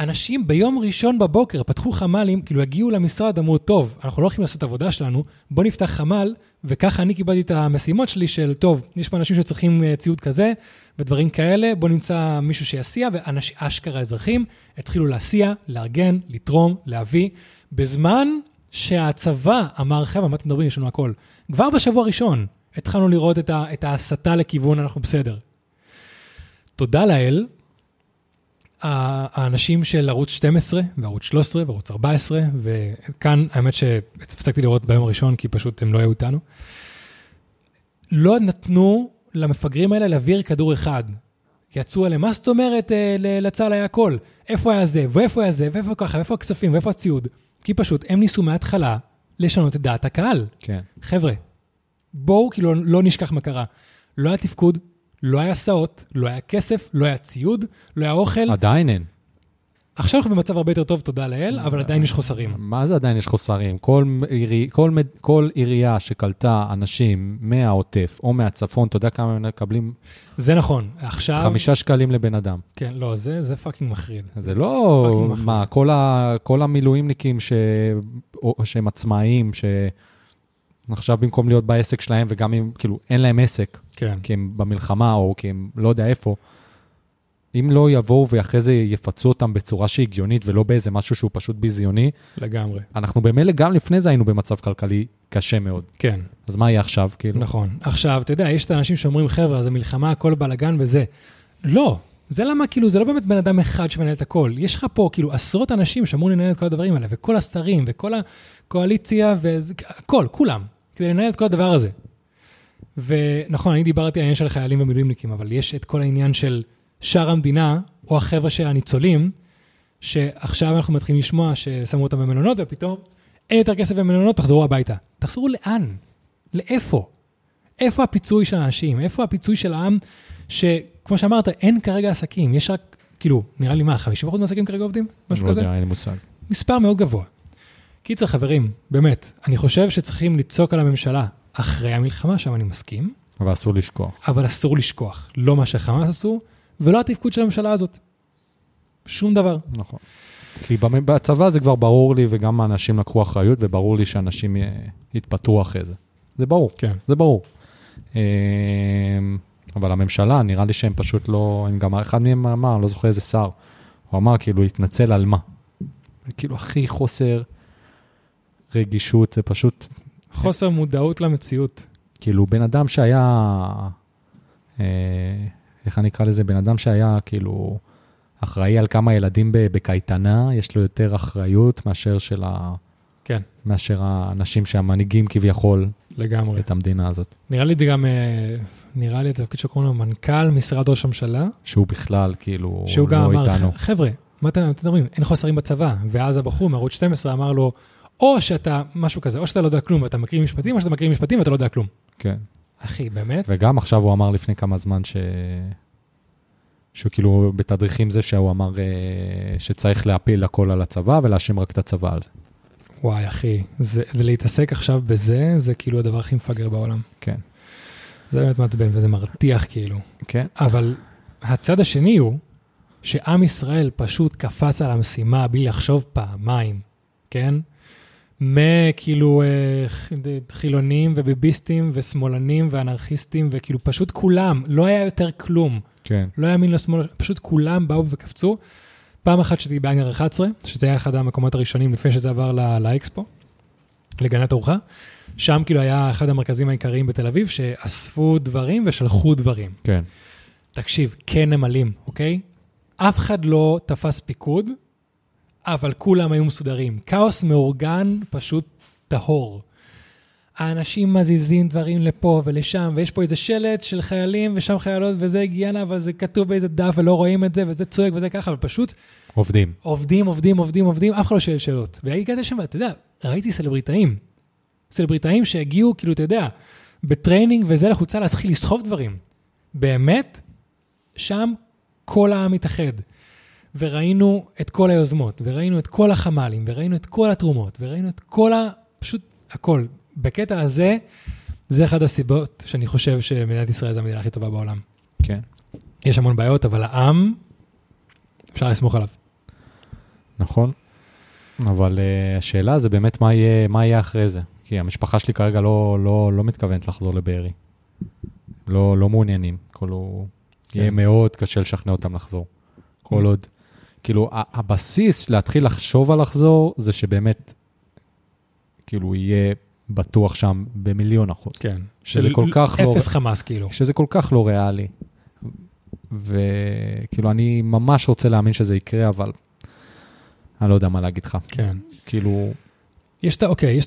אנשים ביום ראשון בבוקר פתחו חמ"לים, כאילו הגיעו למשרד, אמרו, טוב, אנחנו לא הולכים לעשות את העבודה שלנו, בוא נפתח חמ"ל, וככה אני קיבלתי את המשימות שלי של, טוב, יש פה אנשים שצריכים אה, ציוד כזה, ודברים כאלה, בוא נמצא מישהו שיסיע, ואשכרה אזרחים התחילו להסיע, לארגן, לתרום, להביא, בזמן שהצבא אמר, חבר'ה, מה אתם מדברים, יש לנו הכל. כבר בשבוע הראשון התחלנו לראות את ההסתה לכיוון, אנחנו בסדר. תודה לאל, האנשים של ערוץ 12 וערוץ 13 וערוץ 14, וכאן האמת שהפסקתי לראות ביום הראשון, כי פשוט הם לא היו איתנו, לא נתנו למפגרים האלה להעביר כדור אחד. יצאו עליהם, מה זאת אומרת אה, לצה"ל היה הכל? איפה היה זה, ואיפה היה זה, ואיפה ככה, ואיפה הכספים, ואיפה הציוד? כי פשוט הם ניסו מההתחלה לשנות את דעת הקהל. כן. חבר'ה, בואו כאילו לא נשכח מה קרה. לא היה תפקוד, לא היה הסעות, לא היה כסף, לא היה ציוד, לא היה אוכל. עדיין אין. עכשיו אנחנו במצב הרבה יותר טוב, תודה לאל, אבל עדיין יש חוסרים. מה זה עדיין יש חוסרים? כל, עירי, כל, כל עירייה שקלטה אנשים מהעוטף או מהצפון, אתה יודע כמה הם מקבלים? זה נכון, עכשיו... חמישה שקלים לבן אדם. כן, לא, זה, זה fucking מחריד. זה לא. מה, כל, ה, כל המילואימניקים ש, או, שהם עצמאיים, שעכשיו במקום להיות בעסק שלהם, וגם אם, כאילו, אין להם עסק, כן. כי הם במלחמה או כי הם לא יודע איפה, אם לא יבואו ואחרי זה יפצו אותם בצורה שהיא הגיונית ולא באיזה משהו שהוא פשוט ביזיוני, לגמרי. אנחנו במילא גם לפני זה היינו במצב כלכלי קשה מאוד. כן, אז מה יהיה עכשיו, כאילו? נכון. עכשיו, אתה יודע, יש את האנשים שאומרים, חבר'ה, זה מלחמה, הכל בלאגן וזה. לא. זה למה, כאילו, זה לא באמת בן אדם אחד שמנהל את הכל. יש לך פה, כאילו, עשרות אנשים שאמורים לנהל את כל הדברים האלה, וכל השרים, וכל הקואליציה, והכל, כולם, כדי לנהל את כל הדבר הזה. ונכון, אני דיברתי על העניין של חיילים ומילואימניקים, אבל יש את כל העניין של שאר המדינה, או החבר'ה של הניצולים, שעכשיו אנחנו מתחילים לשמוע ששמו אותם במלונות, ופתאום אין יותר כסף במלונות, תחזרו הביתה. תחזרו לאן? לאיפה? איפה הפיצוי של האנשים? איפה הפיצוי של העם, שכמו שאמרת, אין כרגע עסקים, יש רק, כאילו, נראה לי מה, 50% מהעסקים כרגע עובדים? משהו לא כזה? יודע, אין לי מושג. מספר מאוד גבוה. קיצר, חברים, באמת, אני חושב שצריכים לצעוק על הממשלה אחרי המלחמה, שם אני מסכים, אבל אסור לשכוח. אבל אסור לשכוח. לא מה שחמאס עשו, ולא התפקוד של הממשלה הזאת. שום דבר. נכון. כי בצבא זה כבר ברור לי, וגם האנשים לקחו אחריות, וברור לי שאנשים אה, יתפטרו אחרי זה. זה ברור, כן. זה ברור. אה, אבל הממשלה, נראה לי שהם פשוט לא, הם גם, אחד מהם אמר, לא זוכר איזה שר, הוא אמר כאילו, התנצל על מה? זה כאילו הכי חוסר רגישות, זה פשוט, חוסר מודעות למציאות. כאילו, בן אדם שהיה, אה, איך אני אקרא לזה? בן אדם שהיה כאילו אחראי על כמה ילדים בקייטנה, יש לו יותר אחריות מאשר של ה... כן. מאשר האנשים שהמנהיגים כביכול לגמרי. את המדינה הזאת. נראה לי זה גם, אה, נראה לי את התפקיד שקוראים לו מנכ"ל משרד ראש הממשלה, שהוא בכלל כאילו שהוא גם לא אמר, איתנו. "ח- חבר'ה, מה אתם אתם מדברים? אין חוסרים בצבא. ואז הבחור מערוץ 12 אמר לו, או שאתה, משהו כזה, או שאתה לא יודע כלום ואתה מקריא משפטים, או שאתה מקריא משפטים ואתה לא יודע כלום. כן. אחי, באמת? וגם עכשיו הוא אמר לפני כמה זמן ש... שהוא כאילו בתדריכים זה שהוא אמר אה, שצריך להפיל הכל על הצבא ולהאשים רק את הצבא על זה. וואי, אחי, זה, זה להתעסק עכשיו בזה, זה כאילו הדבר הכי מפגר בעולם. כן. זה באמת מעצבן וזה מרתיח כאילו. כן. אבל הצד השני הוא שעם ישראל פשוט קפץ על המשימה בלי לחשוב פעמיים, כן? מכאילו אה, חילונים וביביסטים ושמאלנים ואנרכיסטים וכאילו פשוט כולם, לא היה יותר כלום. כן. לא ימין לא שמאל, פשוט כולם באו וקפצו. פעם אחת שהייתי באנגר 11, שזה היה אחד המקומות הראשונים לפני שזה עבר לאקספו, לגנת ארוחה. שם כאילו היה אחד המרכזים העיקריים בתל אביב, שאספו דברים ושלחו דברים. כן. תקשיב, כן נמלים, אוקיי? אף אחד לא תפס פיקוד, אבל כולם היו מסודרים. כאוס מאורגן פשוט טהור. האנשים מזיזים דברים לפה ולשם, ויש פה איזה שלט של חיילים ושם חיילות, וזה היגיינה, אבל זה כתוב באיזה דף ולא רואים את זה, וזה צועק וזה ככה, אבל פשוט עובדים. עובדים, עובדים, עובדים, עובדים, אף אחד לא שואל שאלות. והגעתי לשם, ואתה יודע, ראיתי סלבריטאים. סלבריטאים שהגיעו, כאילו, אתה יודע, בטריינינג וזה לחוץ להתחיל לסחוב דברים. באמת, שם כל העם התאחד. וראינו את כל היוזמות, וראינו את כל החמ"לים, וראינו את כל התרומות, וראינו את כל ה... פשוט הכל. בקטע הזה, זה אחת הסיבות שאני חושב שמדינת ישראל זו המדינה הכי טובה בעולם. כן. יש המון בעיות, אבל העם, אפשר לסמוך עליו. נכון. אבל uh, השאלה זה באמת מה יהיה, מה יהיה אחרי זה. כי המשפחה שלי כרגע לא, לא, לא מתכוונת לחזור לבארי. לא, לא מעוניינים. כאילו, כן. יהיה מאוד קשה לשכנע אותם לחזור. כל Mm. עוד. כאילו, הבסיס להתחיל לחשוב על לחזור, זה שבאמת, כאילו, יהיה בטוח שם במיליון אחוז. כן. שזה כל כך לא- אפס חמאס, כאילו. שזה כל כך לא ריאלי. וכאילו, אני ממש רוצה להאמין שזה יקרה, אבל אני לא יודע מה להגיד לך. כן. כאילו, יש את ה... אוקיי, יש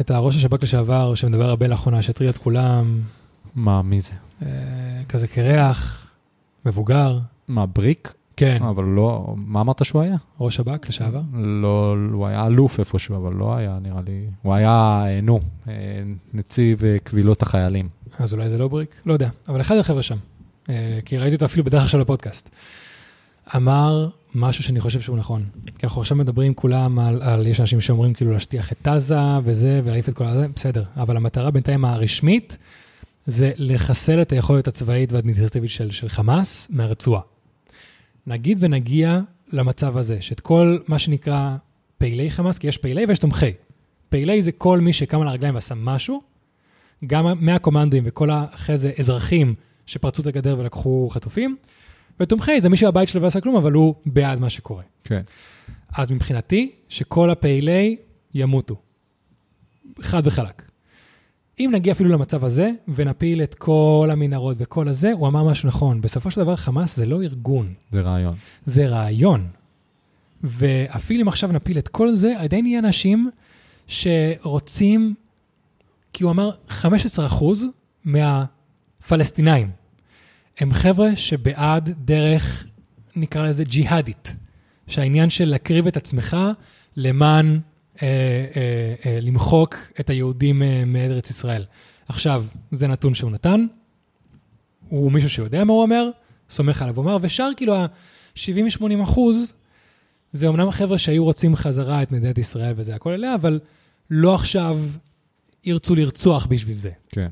את הראש השב"כ לשעבר, שמדבר הרבה לאחרונה, שהטריד את כולם, מה, מי זה? אה, כזה קרח, מבוגר. מה, בריק? כן, אבל לא, מה אמרת שהוא היה? ראש שב"כ לשעבר. לא, הוא היה אלוף איפשהו, אבל לא היה, נראה לי. הוא היה, אה, נו, אה, נציב אה, קבילות החיילים. אז אולי זה לא בריק? לא יודע. אבל אחד החבר'ה שם, כי ראיתי אותו אפילו בדרך עכשיו לפודקאסט, אמר משהו שאני חושב שהוא נכון. כי אנחנו עכשיו מדברים כולם על, על יש אנשים שאומרים כאילו להשטיח את עזה וזה, ולהעיף את כל הזה, בסדר. אבל המטרה בינתיים הרשמית, זה לחסל את היכולת הצבאית והאדמיניסטרטיבית של, של חמאס מהרצועה. נגיד ונגיע למצב הזה, שאת כל מה שנקרא פעילי חמאס, כי יש פעילי ויש תומכי. פעילי זה כל מי שקם על הרגליים ועשה משהו, גם מהקומנדואים וכל אחרי זה אזרחים שפרצו את הגדר ולקחו חטופים, ותומכי זה מי שבבית שלו לא עשה כלום, אבל הוא בעד מה שקורה. כן. אז מבחינתי, שכל הפעילי ימותו. חד וחלק. אם נגיע אפילו למצב הזה, ונפיל את כל המנהרות וכל הזה, הוא אמר משהו נכון. בסופו של דבר, חמאס זה לא ארגון, זה רעיון. זה רעיון. ואפילו אם עכשיו נפיל את כל זה, עדיין יהיה אנשים שרוצים, כי הוא אמר 15% מהפלסטינאים הם חבר'ה שבעד דרך, נקרא לזה ג'יהאדית, שהעניין של להקריב את עצמך למען למחוק את היהודים אה, מארץ ישראל. עכשיו, זה נתון שהוא נתן, הוא מישהו שיודע מה הוא אומר, סומך עליו, הוא אמר, ושאר כאילו ה-70-80 אחוז, זה אמנם החבר'ה שהיו רוצים חזרה את מדינת ישראל וזה הכל אליה, אבל לא עכשיו ירצו לרצוח בשביל זה. כן.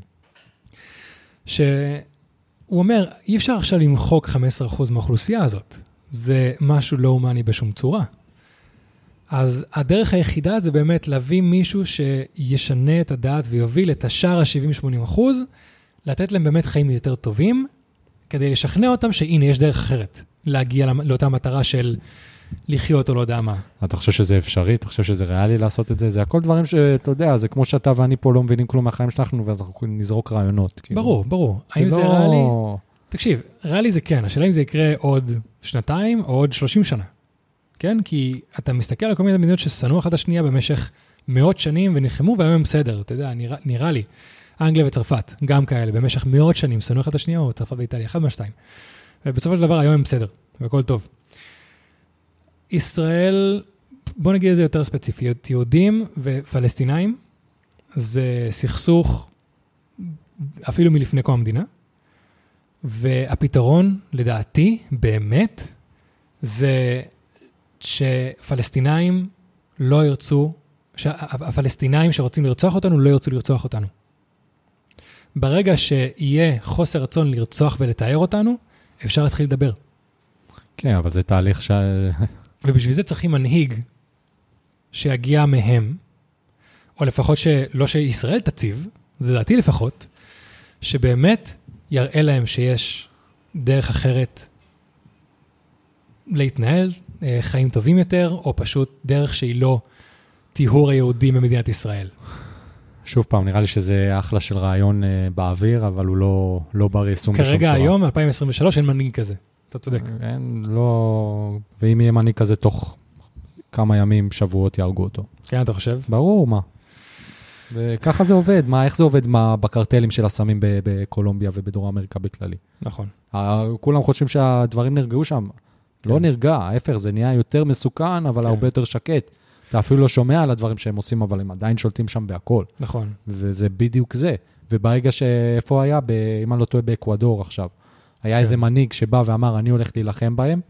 שהוא אומר, אי אפשר עכשיו למחוק 15% מהאוכלוסייה הזאת. זה משהו לא הומני בשום צורה. אז הדרך היחידה זה באמת להביא מישהו שישנה את הדעת ויוביל את השאר ה-70-80 אחוז, לתת להם באמת חיים יותר טובים, כדי לשכנע אותם שהנה, יש דרך אחרת להגיע למ- לאותה מטרה של לחיות או לא יודע מה. אתה חושב שזה אפשרי? אתה חושב שזה ריאלי לעשות את זה? זה הכל דברים שאתה יודע, זה כמו שאתה ואני פה לא מבינים כלום מהחיים שלנו, ואז אנחנו לזרוק רעיונות. כאילו. ברור, ברור. האם זה לא- ריאלי? תקשיב, ריאלי זה כן, השאלה אם זה יקרה עוד שנתיים או עוד 30 שנה. כן? כי אתה מסתכל על כל מיני מדינות ששנאו אחת השנייה במשך מאות שנים ונלחמו והיום הם בסדר, אתה יודע, נראה, נראה לי. אנגליה וצרפת, גם כאלה, במשך מאות שנים שנאו אחת השנייה, או צרפת ואיטליה, אחד מהשתיים. ובסופו של דבר היום הם בסדר, והכל טוב. ישראל, בוא נגיד את זה יותר ספציפי, יהודים ופלסטינאים, זה סכסוך אפילו מלפני קום המדינה, והפתרון, לדעתי, באמת, זה שפלסטינאים לא ירצו, שהפלסטינאים שרוצים לרצוח אותנו לא ירצו לרצוח אותנו. ברגע שיהיה חוסר רצון לרצוח ולתאר אותנו, אפשר להתחיל לדבר. כן, אבל זה תהליך ש... ובשביל זה צריכים מנהיג שיגיע מהם, או לפחות שלא שישראל תציב, זה דעתי לפחות, שבאמת יראה להם שיש דרך אחרת להתנהל, חיים טובים יותר, או פשוט דרך שהיא לא טיהור היהודים במדינת ישראל. שוב פעם, נראה לי שזה אחלה של רעיון אה, באוויר, אבל הוא לא, לא בר יישום בשום צורה. כרגע היום, 2023, אין מנהיג כזה. אתה צודק. אין, לא... ואם יהיה מנהיג כזה תוך כמה ימים, שבועות, יהרגו אותו. כן, אתה חושב? ברור, מה. וככה זה עובד, מה, איך זה עובד מה, בקרטלים של הסמים בקולומביה ובדרום אמריקה בכללי. נכון. כולם חושבים שהדברים נרגעו שם. כן. לא נרגע, ההפך, זה נהיה יותר מסוכן, אבל כן. הרבה יותר שקט. אתה אפילו לא שומע על הדברים שהם עושים, אבל הם עדיין שולטים שם בהכל. נכון. וזה בדיוק זה. וברגע שאיפה היה, ב, אם אני לא טועה, באקוודור עכשיו, היה כן. איזה מנהיג שבא ואמר, אני הולך להילחם בהם,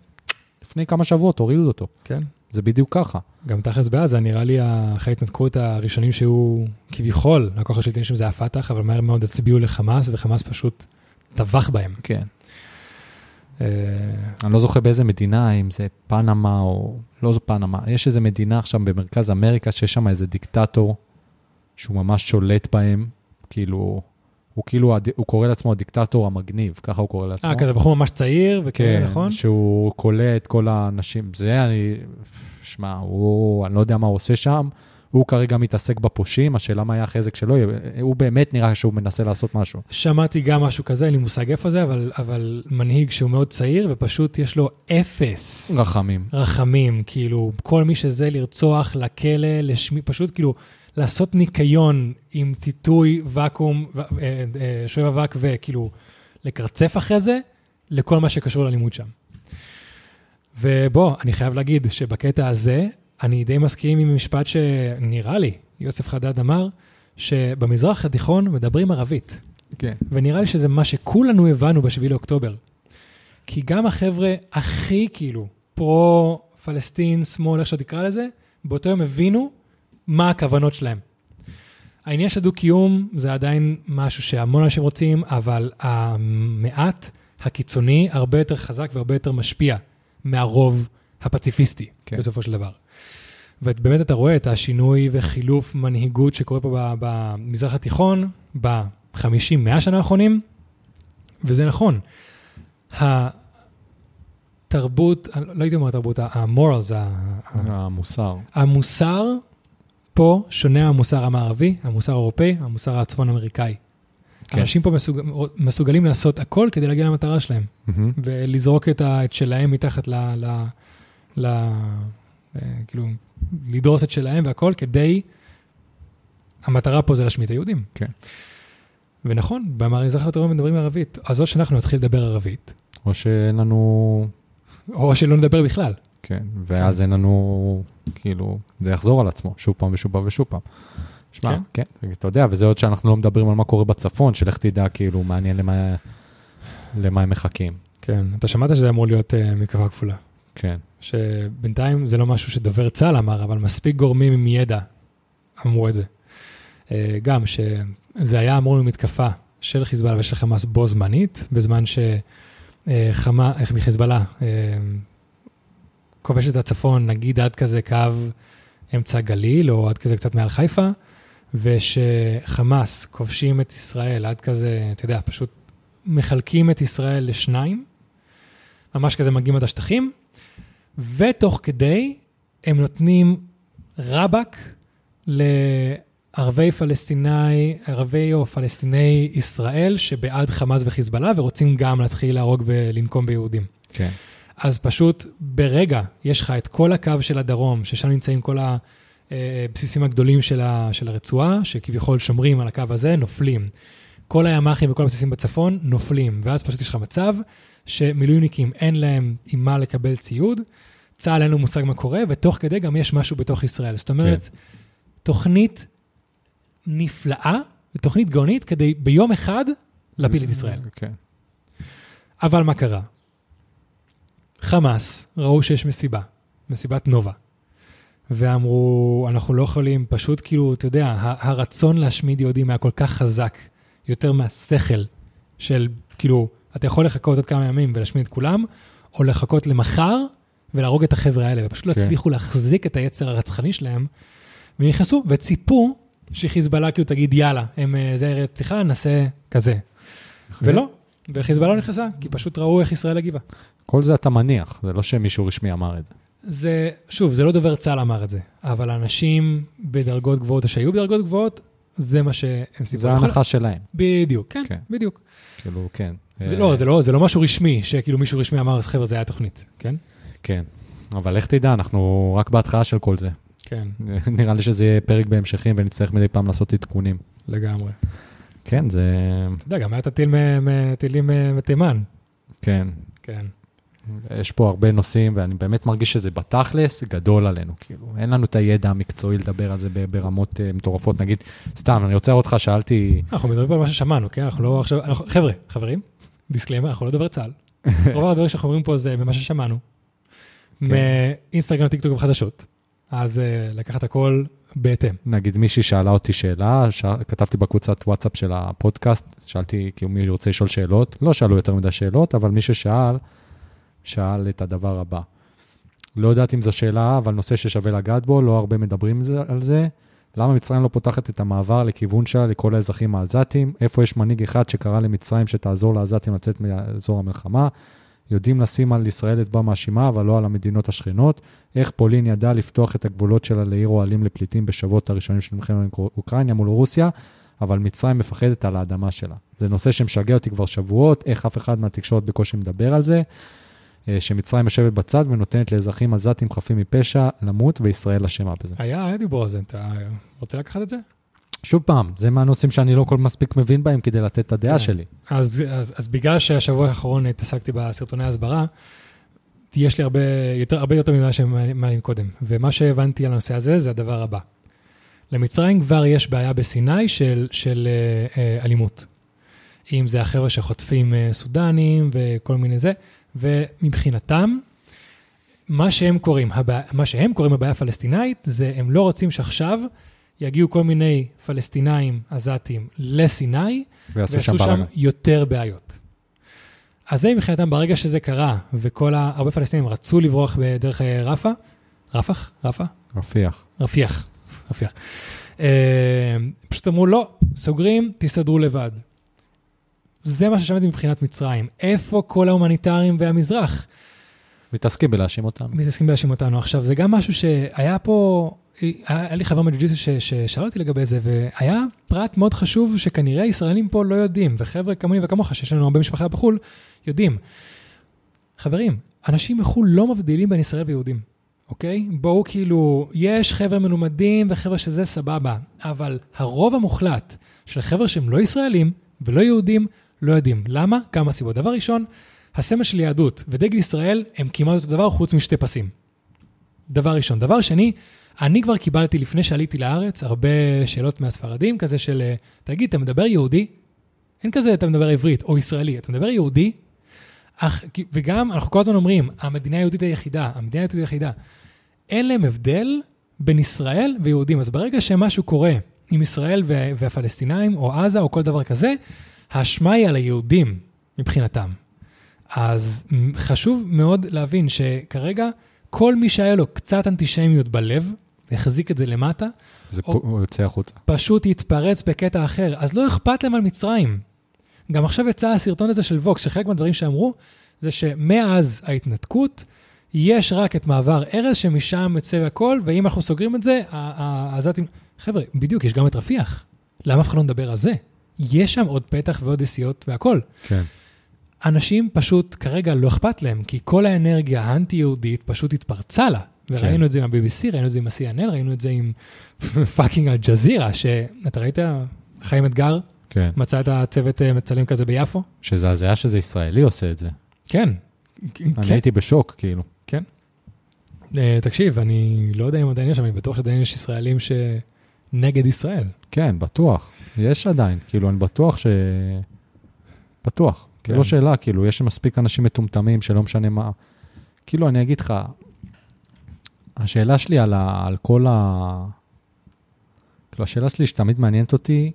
לפני כמה שבועות הורידו אותו. כן. זה בדיוק ככה. גם תכלס בעזה, נראה לי אחרי ההתנתקות הראשונים שהיו כביכול, הכוח השלטוני שם זה הפת"ח, אבל מהר מאוד הצביעו לחמאס, וחמאס פשוט טבח בהם. כן. אה, אני לא זוכר באיזה מדינה, אם זה פנמה או... לא זו פנמה. יש איזה מדינה עכשיו במרכז אמריקה שיש שם איזה דיקטטור שהוא ממש שולט בהם, כאילו... הוא כאילו, הוא קורא לעצמו הדיקטטור המגניב, ככה הוא קורא לעצמו. אה, כזה בחור ממש צעיר, וכאלה, כן, נכון? שהוא כולא את כל האנשים. זה אני... שמע, הוא... אני לא יודע מה הוא עושה שם. הוא כרגע מתעסק בפושעים, השאלה מה היה אחרי זה כשלא יהיה. הוא באמת נראה שהוא מנסה לעשות משהו. שמעתי גם משהו כזה, אין לי מושג איפה זה, אבל, אבל מנהיג שהוא מאוד צעיר, ופשוט יש לו אפס רחמים. רחמים, כאילו, כל מי שזה לרצוח, לכלא, לשמי, פשוט כאילו, לעשות ניקיון עם טיטוי, ואקום, אה, אה, שואב אבק, וכאילו, לקרצף אחרי זה, לכל מה שקשור ללימוד שם. ובוא, אני חייב להגיד שבקטע הזה, אני די מסכים עם משפט שנראה לי, יוסף חדד אמר, שבמזרח התיכון מדברים ערבית. כן. ונראה לי שזה מה שכולנו הבנו ב-7 לאוקטובר. כי גם החבר'ה הכי כאילו פרו-פלסטין, שמאל, איך שתקרא לזה, באותו יום הבינו מה הכוונות שלהם. העניין של דו-קיום זה עדיין משהו שהמון אנשים רוצים, אבל המעט הקיצוני הרבה יותר חזק והרבה יותר משפיע מהרוב הפציפיסטי, כן. כן. בסופו של דבר. ובאמת אתה רואה את השינוי וחילוף מנהיגות שקורה פה במזרח התיכון ב-50-100 שנה האחרונים, וזה נכון. התרבות, לא הייתי אומר התרבות, המורלס, המוסר. המוסר פה שונה מהמוסר המערבי, המוסר האירופאי, המוסר הצפון אמריקאי. כן. אנשים פה מסוג, מסוגלים לעשות הכל כדי להגיע למטרה שלהם, מהמם. ולזרוק את, ה, את שלהם מתחת ל... ל, ל כאילו, לדרוס את שלהם והכל כדי... המטרה פה זה להשמיד את היהודים. כן. ונכון, במזרח התיכון מדברים ערבית, אז או שאנחנו נתחיל לדבר ערבית, או שאין לנו... או שלא נדבר בכלל. כן, ואז אין לנו, כאילו, זה יחזור על עצמו, שוב פעם ושוב פעם ושוב פעם. שמע, כן. כן, אתה יודע, וזה עוד שאנחנו לא מדברים על מה קורה בצפון, שלך תדע, כאילו, מעניין למה, למה הם מחכים. כן, אתה שמעת שזה אמור להיות uh, מתקפה כפולה. כן, שבינתיים זה לא משהו שדובר צה"ל אמר, אבל מספיק גורמים עם ידע אמרו את זה. אה, גם שזה היה אמור להיות מתקפה של חיזבאללה ושל חמאס בו זמנית, בזמן שחיזבאללה כובש את הצפון, נגיד עד כזה קו אמצע גליל, או עד כזה קצת מעל חיפה, ושחמאס כובשים את ישראל עד כזה, אתה יודע, פשוט מחלקים את ישראל לשניים, ממש כזה מגיעים עד השטחים, ותוך כדי הם נותנים רבאק לערבי פלסטיני, ערבי או פלסטיני ישראל שבעד חמאס וחיזבאללה ורוצים גם להתחיל להרוג ולנקום ביהודים. כן. אז פשוט ברגע, יש לך את כל הקו של הדרום, ששם נמצאים כל הבסיסים הגדולים של, ה, של הרצועה, שכביכול שומרים על הקו הזה, נופלים. כל הימ"חים וכל הבסיסים בצפון נופלים, ואז פשוט יש לך מצב שמילואימניקים אין להם עם מה לקבל ציוד, צה"ל אין לו מושג מה קורה, ותוך כדי גם יש משהו בתוך ישראל. זאת אומרת, כן. תוכנית נפלאה, ותוכנית גאונית כדי ביום אחד להפיל את ישראל. כן. אבל מה קרה? חמאס ראו שיש מסיבה, מסיבת נובה, ואמרו, אנחנו לא יכולים, פשוט כאילו, אתה יודע, הרצון להשמיד יהודים היה כל כך חזק, יותר מהשכל של, כאילו, אתה יכול לחכות עוד כמה ימים ולהשמיד את כולם, או לחכות למחר ולהרוג את החבר'ה האלה, ופשוט לא כן. הצליחו להחזיק את היצר הרצחני שלהם, ונכנסו וציפו שחיזבאללה כאילו תגיד, יאללה, הם, אה, זה ערב פתיחה, נעשה כזה. ולא, וחיזבאללה לא נכנסה, כי פשוט ראו איך ישראל הגיבה. כל זה אתה מניח, זה לא שמישהו רשמי אמר את זה. זה, שוב, זה לא דובר צה"ל אמר את זה, אבל אנשים בדרגות גבוהות או שהיו בדרגות גבוהות, זה מה שהם סיפרו. זה ההנחה שלהם. בדיוק, כן, כן, בדיוק. כאילו, כן. זה לא, זה לא, זה לא משהו רשמי, שכאילו מישהו רשמי אמר, אז חבר'ה, זה היה תוכנית, כן? כן, אבל איך תדע, אנחנו רק בהתחלה של כל זה. כן. נראה לי שזה יהיה פרק בהמשכים ונצטרך מדי פעם לעשות עדכונים. לגמרי. כן, זה... אתה יודע, גם היה את הטילים מתימן. כן. כן. יש פה הרבה נושאים, ואני באמת מרגיש שזה בתכלס גדול עלינו, כאילו, אין לנו את הידע המקצועי לדבר על זה ברמות uh, מטורפות. נגיד, סתם, אני רוצה לראות אותך, שאלתי... אנחנו מדברים על מה ששמענו, כן? אנחנו לא עכשיו... אנחנו, חבר'ה, חברים, דיסקליימר, אנחנו לא דובר צה"ל. רוב הדברים שאנחנו אומרים פה זה ממה ששמענו. כן. מאינסטגרם, טיקטוק וחדשות. אז uh, לקחת הכל בהתאם. נגיד מישהי שאלה אותי שאלה, ש... כתבתי בקבוצת וואטסאפ של הפודקאסט, שאלתי כאילו מי רוצה לשאול שאלות, לא שאלו יותר מדי שאלות, אבל מי ששאל, שאל את הדבר הבא. לא יודעת אם זו שאלה, אבל נושא ששווה לגעת בו, לא הרבה מדברים על זה. למה מצרים לא פותחת את המעבר לכיוון שלה לכל האזרחים העזתים? איפה יש מנהיג אחד שקרא למצרים שתעזור לעזתים לצאת מאזור המלחמה? יודעים לשים על ישראל אצבע מאשימה, אבל לא על המדינות השכנות. איך פולין ידעה לפתוח את הגבולות שלה לעיר אוהלים לפליטים בשבועות הראשונים של מלחמת אוקראינה מול רוסיה, אבל מצרים מפחדת על האדמה שלה. זה נושא שמשגע אותי כבר שבועות, איך אף אחד מהתקשורת בקושי מדבר על זה. אה, שמצרים יושבת בצד ונותנת לאזרחים עזתים חפים מפשע למות, וישראל אשמה בזה. היה, היה דיבור על זה, אתה רוצה לקחת את זה? שוב פעם, זה מהנושאים שאני לא כל מספיק מבין בהם כדי לתת את הדעה כן. שלי. אז, אז, אז בגלל שהשבוע האחרון התעסקתי בסרטוני הסברה, יש לי הרבה יותר, הרבה יותר ממה שמעלים קודם. ומה שהבנתי על הנושא הזה זה הדבר הבא. למצרים כבר יש בעיה בסיני של, של אה, אה, אלימות. אם זה החבר'ה שחוטפים סודנים וכל מיני זה, ומבחינתם, מה שהם קוראים, הבע... מה שהם קוראים הבעיה הפלסטינאית, זה הם לא רוצים שעכשיו יגיעו כל מיני פלסטינאים עזתים לסיני, ויעשו שם, שם יותר בעיות. אז זה מבחינתם, ברגע שזה קרה, וכל ה... הרבה פלסטינים רצו לברוח בדרך אה, רפה, רפח? רפה? רפיח. רפיח, רפיח. אה, פשוט אמרו, לא, סוגרים, תסתדרו לבד. זה מה ששמעתי מבחינת מצרים. איפה כל ההומניטרים והמזרח? מתעסקים בלהאשים אותנו. מתעסקים בלהאשים אותנו. עכשיו, זה גם משהו שהיה פה, היה לי חבר מג'ו ששאל אותי לגבי זה, והיה פרט מאוד חשוב שכנראה ישראלים פה לא יודעים, וחבר'ה כמוני וכמוך, שיש לנו הרבה משפחה בחו"ל, יודעים. חברים, אנשים מחו"ל לא מבדילים בין ישראל ויהודים, אוקיי? בואו כאילו, יש חבר'ה מלומדים וחבר'ה שזה סבבה, אבל הרוב המוחלט של חבר'ה שהם לא ישראלים ולא יהודים, לא יודעים. למה? כמה סיבות. דבר ראשון, הסמל של יהדות ודגל ישראל הם כמעט אותו דבר חוץ משתי פסים. דבר ראשון. דבר שני, אני כבר קיבלתי לפני שעליתי לארץ הרבה שאלות מהספרדים, כזה של, תגיד, אתה מדבר יהודי? אין כזה, אתה מדבר עברית או ישראלי, אתה מדבר יהודי? אך, וגם, אנחנו כל הזמן אומרים, המדינה היהודית היחידה, המדינה היהודית היחידה. אין להם הבדל בין ישראל ויהודים. אז ברגע שמשהו קורה עם ישראל והפלסטינאים, או עזה, או כל דבר כזה, האשמה היא על היהודים מבחינתם. אז חשוב מאוד להבין שכרגע כל מי שהיה לו קצת אנטישמיות בלב, החזיק את זה למטה, זה או- הוא יוצא החוצה. פשוט יתפרץ בקטע אחר. אז לא אכפת להם על מצרים. גם עכשיו יצא הסרטון הזה של ווקס, שחלק מהדברים שאמרו, זה שמאז ההתנתקות, יש רק את מעבר ארז, שמשם יוצא הכל, ואם אנחנו סוגרים את זה, העזתים... חבר'ה, בדיוק, יש גם את רפיח. למה אף אחד לא מדבר על זה? יש שם עוד פתח ועוד נסיעות והכל. כן. אנשים פשוט כרגע לא אכפת להם, כי כל האנרגיה האנטי-יהודית פשוט התפרצה לה. וראינו כן. את זה עם ה-BBC, ראינו את זה עם ה-CNN, ראינו את זה עם פאקינג אל-ג'זירה, שאתה ראית, חיים אתגר, כן. מצא את הצוות אה, מצלם כזה ביפו? הזיה שזה ישראלי עושה את זה. כן. אני כן. הייתי בשוק, כאילו. אה, תקשיב, אני לא יודע אם עדיין יש, אבל אני בטוח שעדיין יש ישראלים שנגד ישראל. כן, בטוח. יש עדיין, כאילו, אני בטוח ש... בטוח. כן. זה לא שאלה, כאילו, יש מספיק אנשים מטומטמים שלא משנה מה. כאילו, אני אגיד לך, השאלה שלי על, ה... על כל ה... כאילו, השאלה שלי שתמיד מעניינת אותי,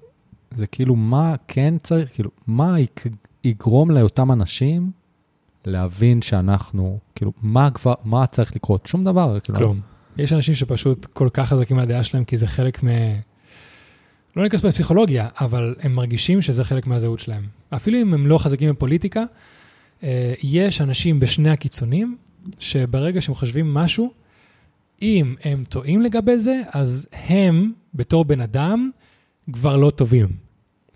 זה כאילו, מה כן צריך, כאילו, מה יק- יגרום לאותם אנשים להבין שאנחנו, כאילו, מה כבר, מה צריך לקרות? שום דבר. כאילו, כלום. יש אנשים שפשוט כל כך חזקים על הדעה שלהם, כי זה חלק מ... לא ניכנס בפסיכולוגיה, אבל הם מרגישים שזה חלק מהזהות שלהם. אפילו אם הם לא חזקים בפוליטיקה, אה, יש אנשים בשני הקיצונים, שברגע שהם חושבים משהו, אם הם טועים לגבי זה, אז הם, בתור בן אדם, כבר לא טובים.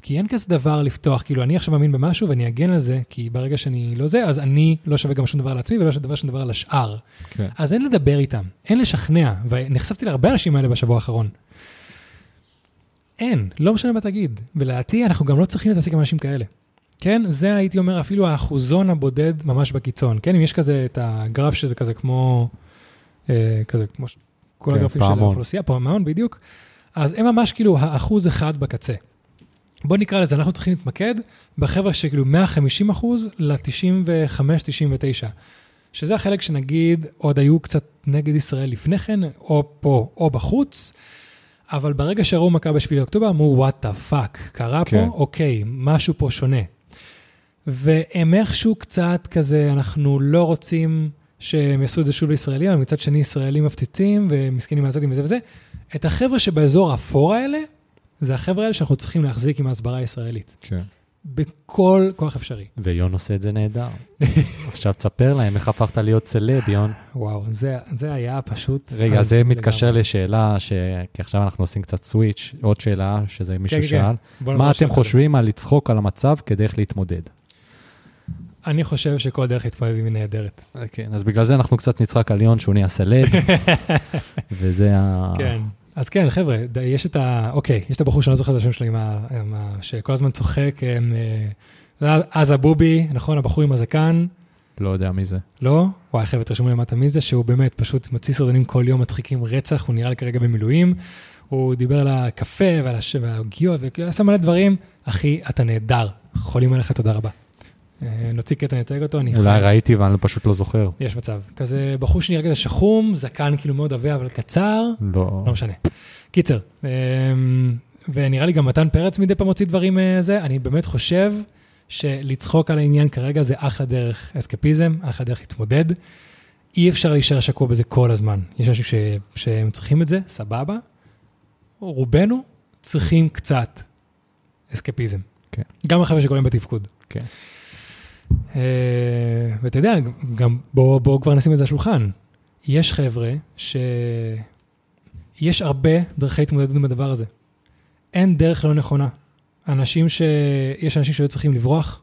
כי אין כזה דבר לפתוח, כאילו, אני עכשיו מאמין במשהו ואני אגן על זה, כי ברגע שאני לא זה, אז אני לא שווה גם שום דבר לעצמי ולא שווה שום דבר לשאר. כן. אז אין לדבר איתם, אין לשכנע, ונחשפתי להרבה אנשים האלה בשבוע האחרון. אין, לא משנה מה תגיד. ולדעתי, אנחנו גם לא צריכים להתעסק עם אנשים כאלה. כן, זה הייתי אומר אפילו האחוזון הבודד ממש בקיצון. כן, אם יש כזה את הגרף שזה כזה כמו, אה, כזה כמו ש- כל כן, הגרפים של פעמון. האוכלוסייה, פעמון בדיוק, אז הם ממש כאילו האחוז אחד בקצה. בוא נקרא לזה, אנחנו צריכים להתמקד בחבר'ה שכאילו 150 אחוז ל-95-99. שזה החלק שנגיד עוד היו קצת נגד ישראל לפני כן, או פה או בחוץ, אבל ברגע שראו מה קרה בשביעי לאוקטובר, אמרו, what the fuck, קרה כן. פה, אוקיי, משהו פה שונה. והם איכשהו קצת כזה, אנחנו לא רוצים שהם יעשו את זה שוב לישראלים, אבל מצד שני ישראלים מפציצים ומסכנים מעזתים וזה וזה. את החבר'ה שבאזור האפור האלה, זה החבר'ה האלה שאנחנו צריכים להחזיק עם ההסברה הישראלית. כן. בכל כוח אפשרי. ויון עושה את זה נהדר. עכשיו תספר להם איך הפכת להיות סלב, יון. וואו, זה, זה היה פשוט... רגע, זה מתקשר לגמרי. לשאלה, ש... כי עכשיו אנחנו עושים קצת סוויץ', עוד שאלה, שזה מישהו כן, כן, שאל. כן. מה אתם. חושבים על לצחוק על המצב כדרך להתמודד? אני חושב שכל דרך להתמודד היא נהדרת. כן, אז בגלל זה אנחנו קצת נצחק על יון שהוא נהיה סלב, וזה ה... כן. אז כן, חבר'ה, יש את ה... אוקיי, יש את הבחור שאני לא זוכר את השם שלו, עם ה... עם ה... שכל הזמן צוחק, הם, אה, אז הבובי, נכון, הבחור עם הזקן, לא יודע מי זה. לא? וואי, חבר'ה, תרשמו למטה מי זה, שהוא באמת פשוט מוציא סרטונים כל יום מצחיקים רצח, הוא נראה לי כרגע במילואים. הוא דיבר על הקפה ועל הש... והעוגיות, וכאילו עשה מלא דברים. אחי, אתה נהדר, חולים עליך, תודה רבה. אה, נוציא קטע, נתייג אותו, אני אולי ראיתי ואני פשוט לא זוכר. יש מצב. כזה בחור שנראה כזה שחום, זקן כאילו מאוד עבה, אבל קצר, לא. לא משנה. קיצר, אמ, ונראה לי גם מתן פרץ מדי פעם מוציא דברים אה, זה, אני באמת חושב שלצחוק על העניין כרגע זה אחלה דרך אסקפיזם, אחלה דרך להתמודד. אי אפשר להישאר שקוע בזה כל הזמן. יש אנשים ש... שהם צריכים את זה, סבבה. רובנו צריכים קצת אסקפיזם. כן. גם החבר'ה שקוראים בתפקוד. כן. אה, ואתה יודע, גם בואו בוא כבר נשים את זה על השולחן. יש חבר'ה שיש הרבה דרכי התמודדות עם הדבר הזה. אין דרך לא נכונה. אנשים ש... יש אנשים שהיו צריכים לברוח,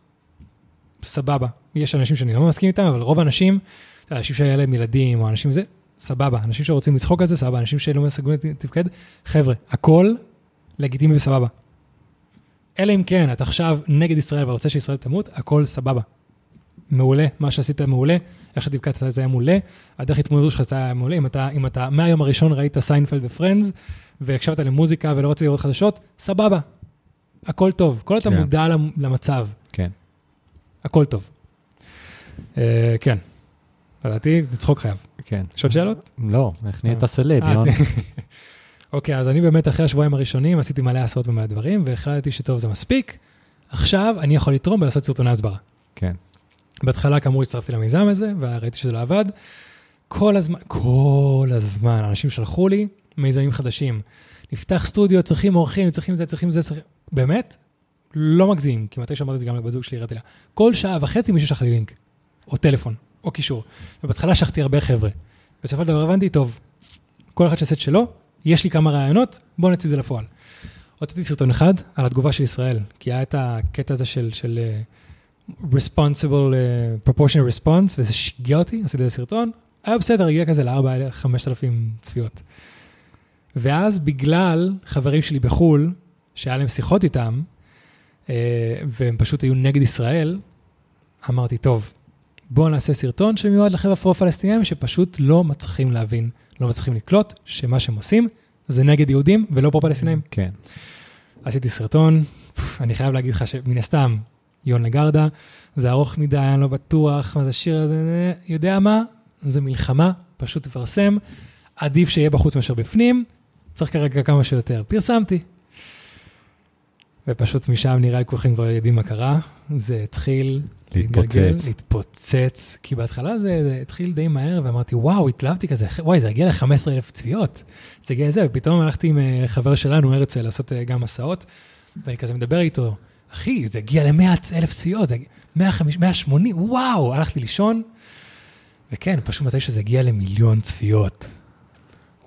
סבבה. יש אנשים שאני לא מסכים איתם, אבל רוב האנשים, אנשים שהיה להם ילדים או אנשים זה, סבבה. אנשים שרוצים לצחוק על זה, סבבה. אנשים שלא מסוגלים לתפקד, חבר'ה, הכל לגיטימי וסבבה. אלא אם כן, אתה עכשיו נגד ישראל ורוצה שישראל תמות, הכל סבבה. מעולה, מה שעשית מעולה, איך שתפקדת זה היה מעולה, הדרך התמודדות שלך זה היה מעולה. אם אתה, אם אתה מהיום הראשון ראית סיינפלד ופרנדז, והקשבת למוזיקה ולא רצית לראות חדשות, סבבה. הכל טוב. כל אתה כן. מודע למ- למצב, כן. הכל טוב. אה, כן. לדעתי, לצחוק חייב. כן. יש עוד שאלות? לא, איך נהיית סלב, יון? אוקיי, אז אני באמת אחרי השבועיים הראשונים עשיתי מלא הסברות ומלא דברים, והחלטתי שטוב, זה מספיק. עכשיו אני יכול לתרום ולעשות סרטוני הסברה. כן. בהתחלה כאמור הצטרפתי למיזם הזה, וראיתי שזה לא עבד. כל הזמן, כל הזמן, אנשים שלחו לי מיזמים חדשים. נפתח סטודיו, צריכים אורחים, צריכים זה, צריכים זה, צריכים... באמת? לא מגזים, כי מתי שאמרתי את זה גם לבת זוג שלי, הראיתי לה. כל שעה וחצי מישהו שלח לי לינק, או טלפון, או קישור. ובהתחלה שלחתי הרבה חבר'ה. בסופו של דבר הבנתי, טוב, כל אחד שעושה את שלו, יש לי כמה רעיונות, בואו נוציא את זה לפועל. הוצאתי סרטון אחד על התגובה של ישראל, כי היה את הקטע הזה של, של uh, responsible, uh, proportional response, וזה שיגע אותי, עשיתי איזה סרטון, היה בסדר, הגיע כזה ל-4,000, 5,000 צפיות. ואז בגלל חברים שלי בחו"ל, שהיה להם שיחות איתם, uh, והם פשוט היו נגד ישראל, אמרתי, טוב, בואו נעשה סרטון שמיועד לחבר'ה הפרו-פלסטינאים שפשוט לא מצליחים להבין, לא מצליחים לקלוט, שמה שהם עושים זה נגד יהודים ולא פרו-פלסטינאים. כן. עשיתי סרטון, אני חייב להגיד לך שמן הסתם, יון לגרדה, זה ארוך מדי, אני לא בטוח מה זה השיר הזה, יודע מה? זה מלחמה, פשוט תפרסם, עדיף שיהיה בחוץ מאשר בפנים, צריך כרגע כמה שיותר. פרסמתי. ופשוט משם נראה לי כולכם כבר יודעים מה קרה, זה התחיל להתפוצץ. להתגלגל, להתפוצץ, כי בהתחלה זה, זה התחיל די מהר, ואמרתי, וואו, התלהבתי כזה, וואי, זה הגיע ל-15,000 צפיות. זה הגיע לזה, ופתאום הלכתי עם אה, חבר שלנו, הרצל, לעשות אה, גם מסעות, ואני כזה מדבר איתו, אחי, זה הגיע ל-100,000 צפיות, זה 150, 180, וואו, הלכתי לישון, וכן, פשוט מתי שזה הגיע למיליון צפיות.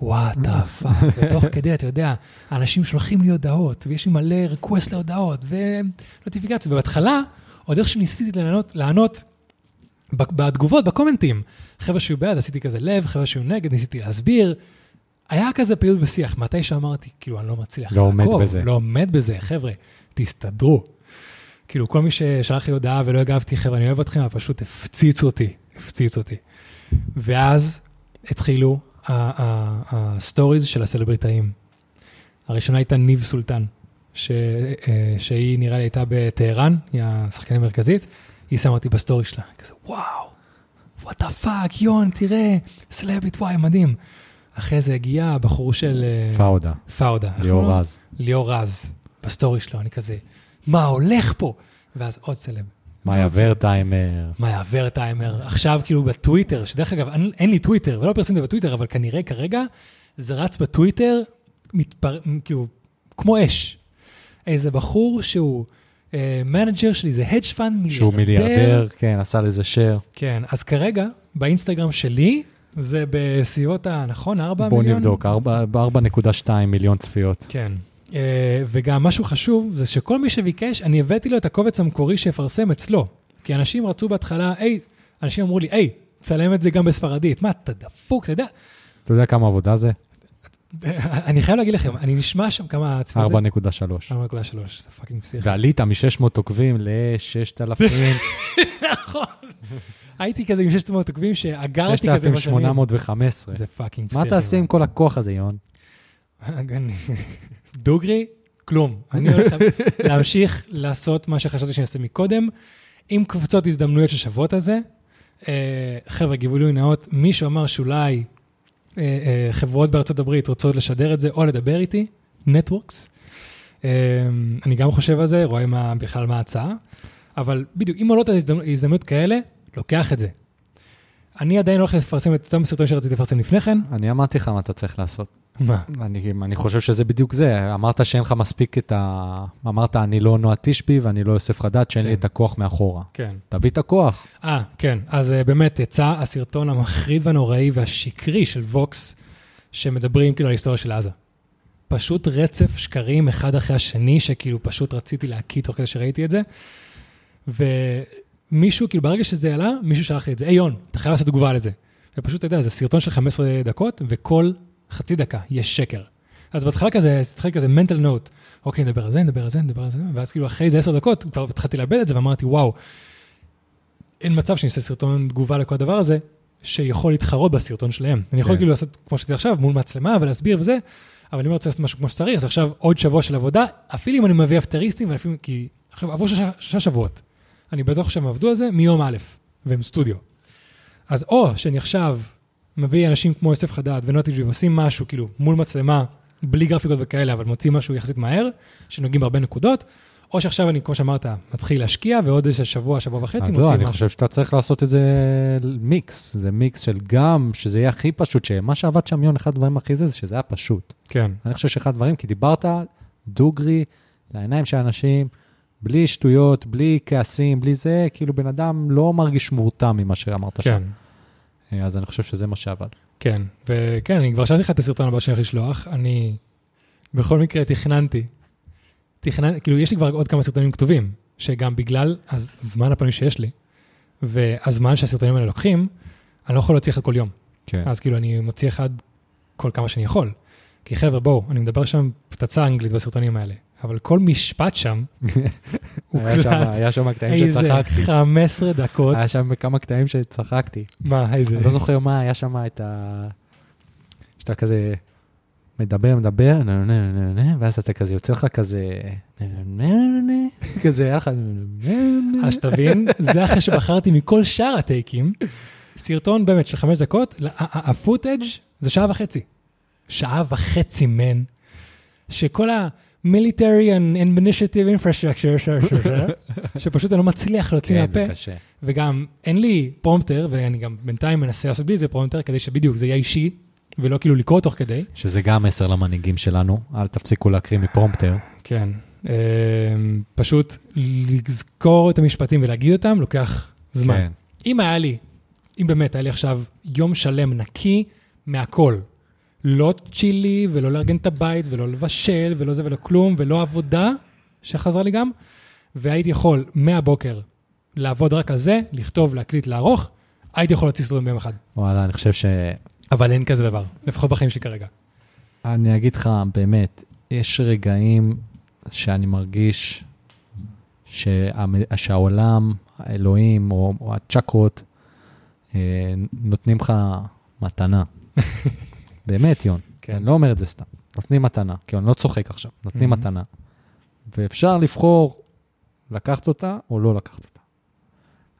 what the fuck, ותוך כדי, אתה יודע, האנשים שולחים לי הודעות, ויש לי מלא request להודעות, ו notifications, ובהתחלה, עוד איך שניסיתי לענות, לענות בתגובות, ב comments. חבר'ה שהיו בעד, עשיתי כזה לב, חבר'ה שהיו נגד, ניסיתי להסביר. היה כזה פעילות ושיח, מתי שאמרתי, כאילו, אני לא מצליח לא עומד לעקוב, בזה. לא עומד בזה, חבר'ה, תסתדרו. כאילו, כל מי ששלח לי הודעה ולא הגבתי, חבר'ה, אני אוהב אתכם, אבל פשוט הפציצו אותי, הפציצו אותי. ואז התחילו הסטוריז של הסלבריטאים. הראשונה הייתה ניב סולטן, ש, אה, שהיא נראה לי הייתה בטהרן, היא השחקנית המרכזית, היא שמה אותי בסטורי שלה, כזה וואו, what the fuck, יון, תראה, סלבית, וואי, מדהים. אחרי זה הגיע הבחור של אה, פאודה, פאודה. איך ליאור? רז. ליאור רז, בסטורי שלו, אני כזה, מה הולך פה? ואז עוד סלב. מאיה ורטהיימר. מאיה ורטהיימר, עכשיו כאילו בטוויטר, שדרך אגב, אין, אין לי טוויטר, ולא פרסמתי בטוויטר, אבל כנראה כרגע זה רץ בטוויטר, מתפר... כאילו, כמו אש. איזה בחור שהוא אה, manager של איזה hedge fund, מיליארדר. שהוא מיליארדר, כן, עשה לזה share. כן, אז כרגע, באינסטגרם שלי, זה בסביבות ה... נכון? 4 בוא מיליון? נבדוק, ארבע- ב-4.2 מיליון צפיות. כן. Uh, וגם משהו חשוב, זה שכל מי שביקש, אני הבאתי לו את הקובץ המקורי שיפרסם אצלו. כי אנשים רצו בהתחלה, היי, אנשים אמרו לי, היי, צלם את זה גם בספרדית. מה, אתה דפוק, אתה יודע? אתה יודע כמה עבודה זה? אני חייב להגיד לכם, אני נשמע שם כמה צפיות. 4.3. 4.3, זה fucking פסיכי. ועלית מ-600 עוקבים ל-6,000, נכון. הייתי כזה עם 600 עוקבים שאגרתי כזה בשנים. 6,815. זה fucking פסיכי. מה תעשה עם כל הכוח הזה, יון? דוגרי, כלום. אני הולך להמשיך לעשות מה שחשבתי שאני אעשה מקודם, עם קבוצות הזדמנויות ששוות על זה. אה, חבר'ה, גילוי נאות, מישהו אמר שאולי אה, אה, חברות בארצות הברית רוצות לשדר את זה או לדבר איתי, נטוורקס. אני גם חושב על זה, רואה מה, בכלל מה ההצעה, אבל בדיוק, אם עולות הזדמנ- הזדמנויות כאלה, לוקח את זה. אני עדיין הולך לפרסם את אותם סרטונים שרציתי לפרסם לפני כן. אני אמרתי לך מה אתה צריך לעשות. מה? אני, אני חושב שזה בדיוק זה. אמרת שאין לך מספיק את ה... אמרת, אני לא נועה תשבי ואני לא יוסף חדד, שאין לי כן. את הכוח מאחורה. כן. תביא את הכוח. אה, כן. אז uh, באמת יצא הסרטון המחריד והנוראי והשקרי של ווקס, שמדברים כאילו על ההיסטוריה של עזה. פשוט רצף שקרים אחד אחרי השני, שכאילו פשוט רציתי להקיא תוך כדי שראיתי את זה. ומישהו, כאילו ברגע שזה עלה, מישהו שלח לי את זה, היי יון, אתה חייב לעשות תגובה לזה. ופשוט, אתה יודע, זה סרטון של 15 דקות, וכל חצי דקה יש שקר. אז בהתחלה כזה, התחיל כזה mental note, אוקיי, נדבר על זה, נדבר על זה, נדבר על זה, ואז כאילו אחרי איזה עשר דקות, כבר התחלתי לאבד את זה, ואמרתי, וואו, אין מצב שאני אעשה סרטון תגובה לכל הדבר הזה, שיכול להתחרות בסרטון שלהם. אני יכול כן. כאילו לעשות כמו שעשיתי עכשיו, מול מצלמה ולהסביר וזה, אבל אם אני רוצה לעשות משהו כמו שצריך, אז עכשיו עוד שבוע של עבודה, אפילו אם אני מביא אפטריסטים, ואפילו, כי עכשיו עברו שלושה שבועות. אני בטוח שהם עבדו על זה מיום א', והם סטודיו. אז או שאני עכשיו מביא אנשים כמו יוסף חדד ונוטי ועושים משהו, כאילו, מול מצלמה, בלי גרפיקות וכאלה, אבל מוצאים משהו יחסית מהר, שנוגעים בהרבה נקודות, או שעכשיו אני, כמו שאמרת, מתחיל להשקיע, ועוד איזה שבוע, שבוע וחצי, מוציא לא, אני משהו. חושב שאתה צריך לעשות איזה מיקס, זה מיקס של גם, שזה יהיה הכי פשוט, שמה שעבד שם יון, אחד הדברים הכי זה, זה שזה היה פשוט. כן, אני חושב שאחד הדברים, כי דיברת דוגרי לעיניים של אנשים, בלי שטויות, בלי כעסים, בלי זה, כאילו בן אדם לא מרגיש מורתע ממה שאמרת כן, שם. אז אני חושב שזה מה שעבד. כן. וכן, אני כבר שלחתי לך את הסרטון הבא שאני הולך לשלוח. אני בכל מקרה תכננתי. תכננתי, כאילו, יש לי כבר עוד כמה סרטונים כתובים, שגם בגלל הזמן הפנוי שיש לי, והזמן שהסרטונים האלה לוקחים, אני לא יכול להוציא אחד כל יום. כן. אז כאילו, אני מוציא אחד כל כמה שאני יכול. כי חבר'ה, בואו, אני מדבר שם פצצה אנגלית בסרטונים האלה, אבל כל משפט שם, הוא היה שם- קלט היה שם קטעים איזה שצחקתי. 15 דקות. היה שם כמה קטעים שצחקתי. מה, איזה... אני לא זוכר מה, היה שם את ה... שאתה כזה מדבר, מדבר, ואז אתה כזה יוצא לך כזה... כזה, היה לך... נה. אז שתבין, זה אחרי שבחרתי מכל שאר הטייקים, סרטון באמת של חמש דקות, ה footage זה שעה וחצי. שעה וחצי, man, שכל ה-military and initiative infrastructure, שפשוט אני לא מצליח להוציא כן, מהפה, זה קשה. וגם אין לי פרומפטר, ואני גם בינתיים מנסה לעשות בלי זה פרומפטר, כדי שבדיוק זה יהיה אישי, ולא כאילו לקרוא תוך כדי. שזה גם מסר למנהיגים שלנו, אל תפסיקו להקריא מפרומפטר. כן. אמ, פשוט לזכור את המשפטים ולהגיד אותם לוקח זמן. כן. אם היה לי, אם באמת היה לי עכשיו יום שלם נקי מהכל, לא צ'ילי ולא לארגן את הבית ולא לבשל ולא זה ולא כלום ולא עבודה, שחזרה לי גם, והייתי יכול מהבוקר לעבוד רק על זה, לכתוב, להקליט, לערוך, הייתי יכול להוציא סרטון ביום אחד. וואלה, אני חושב ש... אבל אין כזה דבר, לפחות בחיים שלי כרגע. אני אגיד לך, באמת, יש רגעים שאני מרגיש שהמ- שהעולם, האלוהים או, או הצ'קרות אה, נותנים לך מתנה. באמת, יון. כן. אני לא אומר את זה סתם. נותנים מתנה, כי אני לא צוחק עכשיו, נותנים Mhm. מתנה. ואפשר לבחור לקחת אותה או לא לקחת אותה.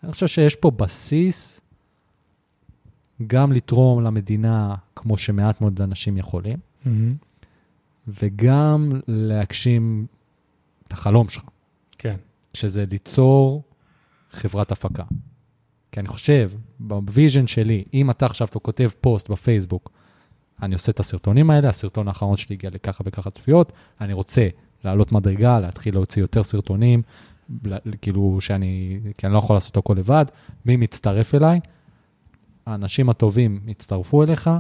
אני חושב שיש פה בסיס גם לתרום למדינה כמו שמעט מאוד אנשים יכולים, מהמם. וגם להגשים את החלום שלך, כן. שזה ליצור חברת הפקה. כי אני חושב, ב vision שלי, אם אתה עכשיו אתה כותב פוסט בפייסבוק, אני עושה את הסרטונים האלה, הסרטון האחרון שלי הגיע לככה וככה צפיות, אני רוצה לעלות מדרגה, להתחיל להוציא יותר סרטונים, כאילו שאני, כי אני לא יכול לעשות הכל לבד, מי מצטרף אליי? האנשים הטובים יצטרפו אליך,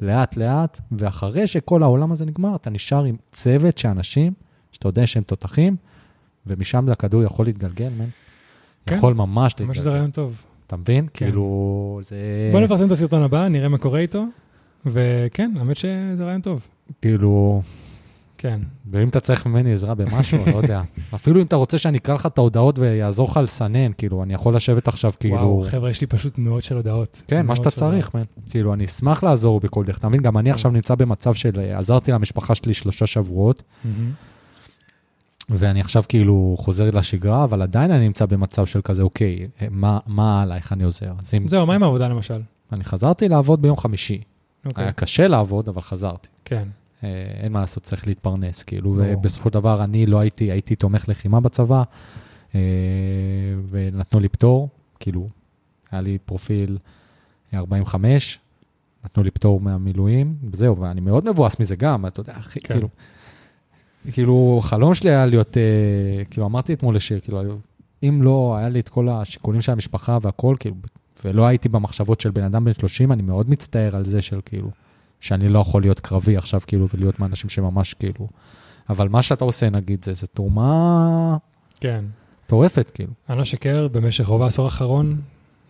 לאט לאט, ואחרי שכל העולם הזה נגמר, אתה נשאר עם צוות של אנשים, שאתה יודע שהם תותחים, ומשם הכדור יכול להתגלגל, מן. כן. יכול ממש ממש זה להתגלגל. רעיון טוב. אתה מבין? כן. כאילו, זה... בוא נפרסם את הסרטון הבא, נראה מה קורה איתו, וכן, האמת שזה רעיון טוב. כאילו, כן. ואם אתה צריך ממני עזרה במשהו, לא יודע. אפילו אם אתה רוצה שאני אקרא לך את ההודעות ויעזור לך לסנן, כאילו, אני יכול לשבת עכשיו, כאילו... וואו, חבר'ה, יש לי פשוט מאות של הודעות. כן, מה שאתה צריך. מן. כאילו, אני אשמח לעזור בכל דרך. אתה מבין? גם אני עכשיו נמצא במצב של... אה, עזרתי למשפחה שלי שלושה שבועות. ואני עכשיו כאילו חוזר לשגרה, אבל עדיין אני נמצא במצב של כזה, אוקיי, אה, מה, הלאה, איך אני עוזר? זהו, מה עם העבודה למשל? אני חזרתי לעבוד ביום חמישי. אוקיי. היה קשה לעבוד, אבל חזרתי. כן. אה, אין מה לעשות, צריך להתפרנס, כאילו, ברור. ובסופו של דבר אני לא הייתי, הייתי תומך לחימה בצבא, אה, ונתנו לי פטור, כאילו, היה לי פרופיל 45, נתנו לי פטור מהמילואים, וזהו, ואני מאוד מבואס מזה גם, אתה יודע, אחי, כן. כאילו, כאילו, חלום שלי היה להיות, אה, כאילו, אמרתי אתמול לשיר, כאילו, אם לא היה לי את כל השיקולים של המשפחה והכל, כאילו, ולא הייתי במחשבות של בן אדם בן 30, אני מאוד מצטער על זה של כאילו, שאני לא יכול להיות קרבי עכשיו, כאילו, ולהיות מהאנשים שממש כאילו... אבל מה שאתה עושה, נגיד, זה, זה תרומה כן. מטורפת, כאילו. אני לא אשקר, במשך רוב העשור האחרון,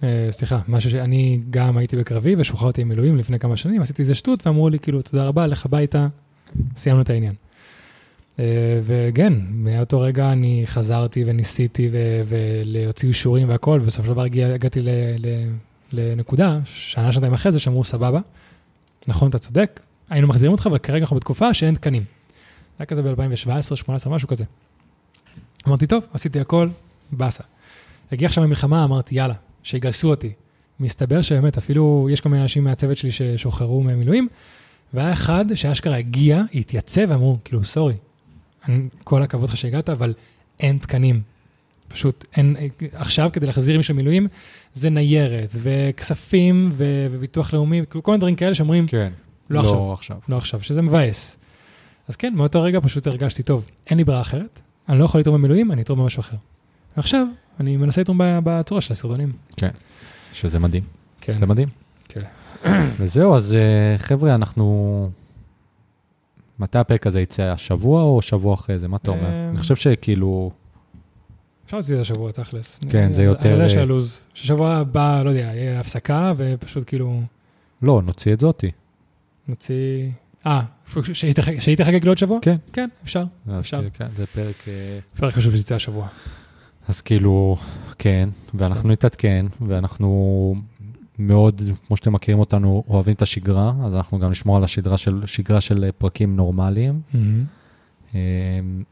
אה, סליחה, משהו שאני גם הייתי בקרבי ושוחררתי עם מילואים לפני כמה שנים, עשיתי איזה שטות ואמרו לי, כאילו, תודה רבה, לך הביתה, סיימנו את העניין. אה, וכן, מאותו רגע אני חזרתי וניסיתי ולהוציא אישורים והכל, ובסופו של דבר הגעתי לנקודה, שנה, שנתיים אחרי זה, שאמרו, סבבה, נכון, אתה צודק, היינו מחזירים אותך, אבל כרגע אנחנו בתקופה שאין תקנים. זה היה כזה ב-2017, 2018, משהו כזה. אמרתי, טוב, עשיתי הכל, באסה. הגיע עכשיו המלחמה, אמרתי, יאללה, שיגייסו אותי. מסתבר שבאמת, אפילו יש כל מיני אנשים מהצוות שלי ששוחררו ממילואים, והיה אחד שאשכרה הגיע, התייצב, ואמרו, כאילו, סורי, כל הכבוד לך שהגעת, אבל אין תקנים. פשוט אין, עכשיו כדי להחזיר מישהו מילואים, זה ניירת, וכספים, ו- וביטוח לאומי, כאילו כל מיני דברים כאלה שאומרים, כן. לא עכשיו. לא עכשיו. לא עכשיו, שזה מבאס. אז כן, מאותו רגע פשוט הרגשתי, טוב, אין לי ברירה אחרת, אני לא יכול לתרום במילואים, אני אתרום במשהו אחר. עכשיו, אני מנסה לתרום בצורה של הסרטונים. שזה מדהים. כן. זה מדהים. כן. וזהו, אז אה, חבר'ה, אנחנו... מתי הפרק הזה יצא? השבוע או שבוע אחרי זה? מה אתה אומר? אה, אני חושב שכאילו... אפשר להוציא את השבוע, תכלס. כן, זה יותר, אני יודע אה, שהלו"ז, ששבוע הבא, לא יודע, יהיה הפסקה, ופשוט כאילו לא, נוציא את זאתי. נוציא... אה, שהיא תחג- שהיא תחגג לעוד שבוע? כן. כן, אפשר. אפשר. כן, זה פרק... אה, פרק חשוב שזה יצא השבוע. אז כאילו, כן, ואנחנו נתעדכן, ואנחנו מאוד, כמו שאתם מכירים אותנו, אוהבים את השגרה, אז אנחנו גם נשמור על השגרה של, שגרה של אה, פרקים נורמליים. אה,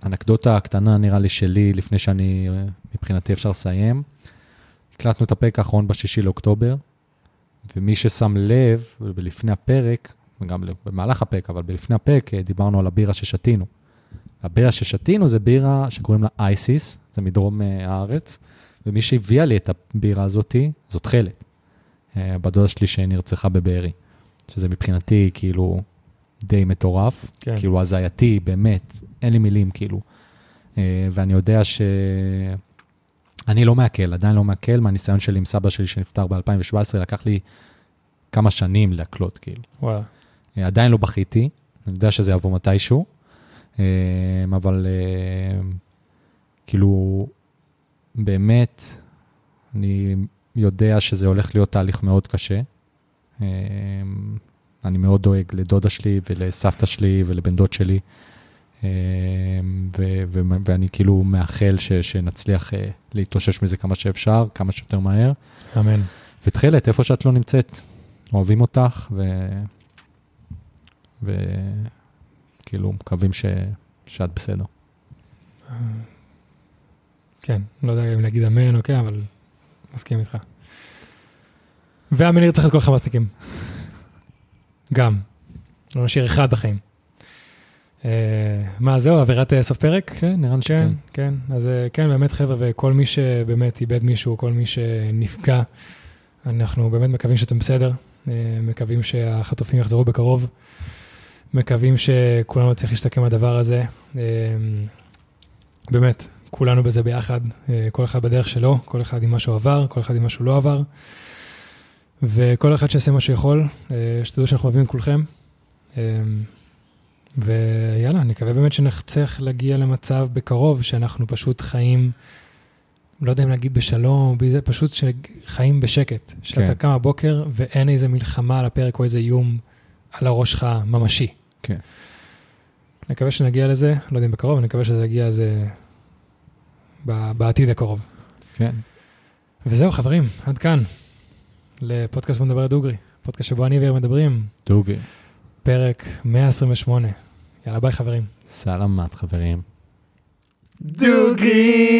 אנקדוטה קטנה, נראה לי, שלי, לפני שאני, אה, מבחינתי אפשר לסיים. הקלטנו את הפרק האחרון בשישי לאוקטובר, ומי ששם לב, ולפני הפרק, וגם במהלך הפרק, אבל לפני הפרק, אה, דיברנו על הבירה ששתינו. הבירה ששתינו זה בירה שקוראים לה אייסיס, זה מדרום הארץ, ומי שהביאה לי את הבירה הזאתי, זאת חלת. אה, בת דודה שלי שנרצחה בבארי, שזה מבחינתי כאילו די מטורף. כן. כאילו הזייתי, באמת, אין לי מילים, כאילו. אה, ואני יודע ש... אני לא מעכל, עדיין לא מעכל, מהניסיון שלי עם סבא שלי שנפטר ב-2017, לקח לי כמה שנים להקלוט, כאילו. וואלה. אה, עדיין לא בכיתי, אני יודע שזה יבוא מתישהו, אבל כאילו, באמת, אני יודע שזה הולך להיות תהליך מאוד קשה. אה, אני מאוד דואג לדודה שלי ולסבתא שלי ולבן דוד שלי, אה, ו- ו- ואני כאילו מאחל ש- שנצליח אה, להתאושש מזה כמה שאפשר, כמה שיותר מהר. אמן. ותכלת, איפה שאת לא נמצאת, אוהבים אותך, ו... וכאילו מקווים ש... שאת בסדר. כן, לא יודע אם להגיד אמן או כן, אבל מסכים איתך. והמניר צריך את כל החמאסניקים. גם. לא נשאיר אחד בחיים. אה, מה, זהו, אווירת אה, סוף פרק? כן, נראה לי כן, כן. אז אה, כן, באמת, חבר'ה, וכל מי שבאמת איבד מישהו, כל מי שנפגע, אנחנו באמת מקווים שאתם בסדר, מקווים שהחטופים יחזרו בקרוב, מקווים שכולנו נצליח להשתקם מהדבר הזה. באמת, כולנו בזה ביחד, אה, כל אחד בדרך שלו, כל אחד עם מה שהוא עבר, כל אחד עם מה שהוא לא עבר, וכל אחד שיעשה מה שהוא יכול, אה, שתדעו שאנחנו אוהבים את כולכם. אה, ויאללה, נקווה באמת שנחצך להגיע למצב בקרוב שאנחנו פשוט חיים, לא יודע אם להגיד בשלום, בזה, פשוט שחיים בשקט. שאתה כן. קם בבוקר ואין איזה מלחמה על הפרק או איזה איום על הראש שלך ממשי. כן. נקווה שנגיע לזה, לא יודע אם בקרוב, אני מקווה שזה יגיע ב- בעתיד הקרוב. כן. וזהו, חברים, עד כאן. לפודקאסט בוא נדבר דוגרי, פודקאסט שבו אני ויאיר מדברים, דוגי. פרק 128. יאללה, ביי חברים. סלמת, חברים. דוגרי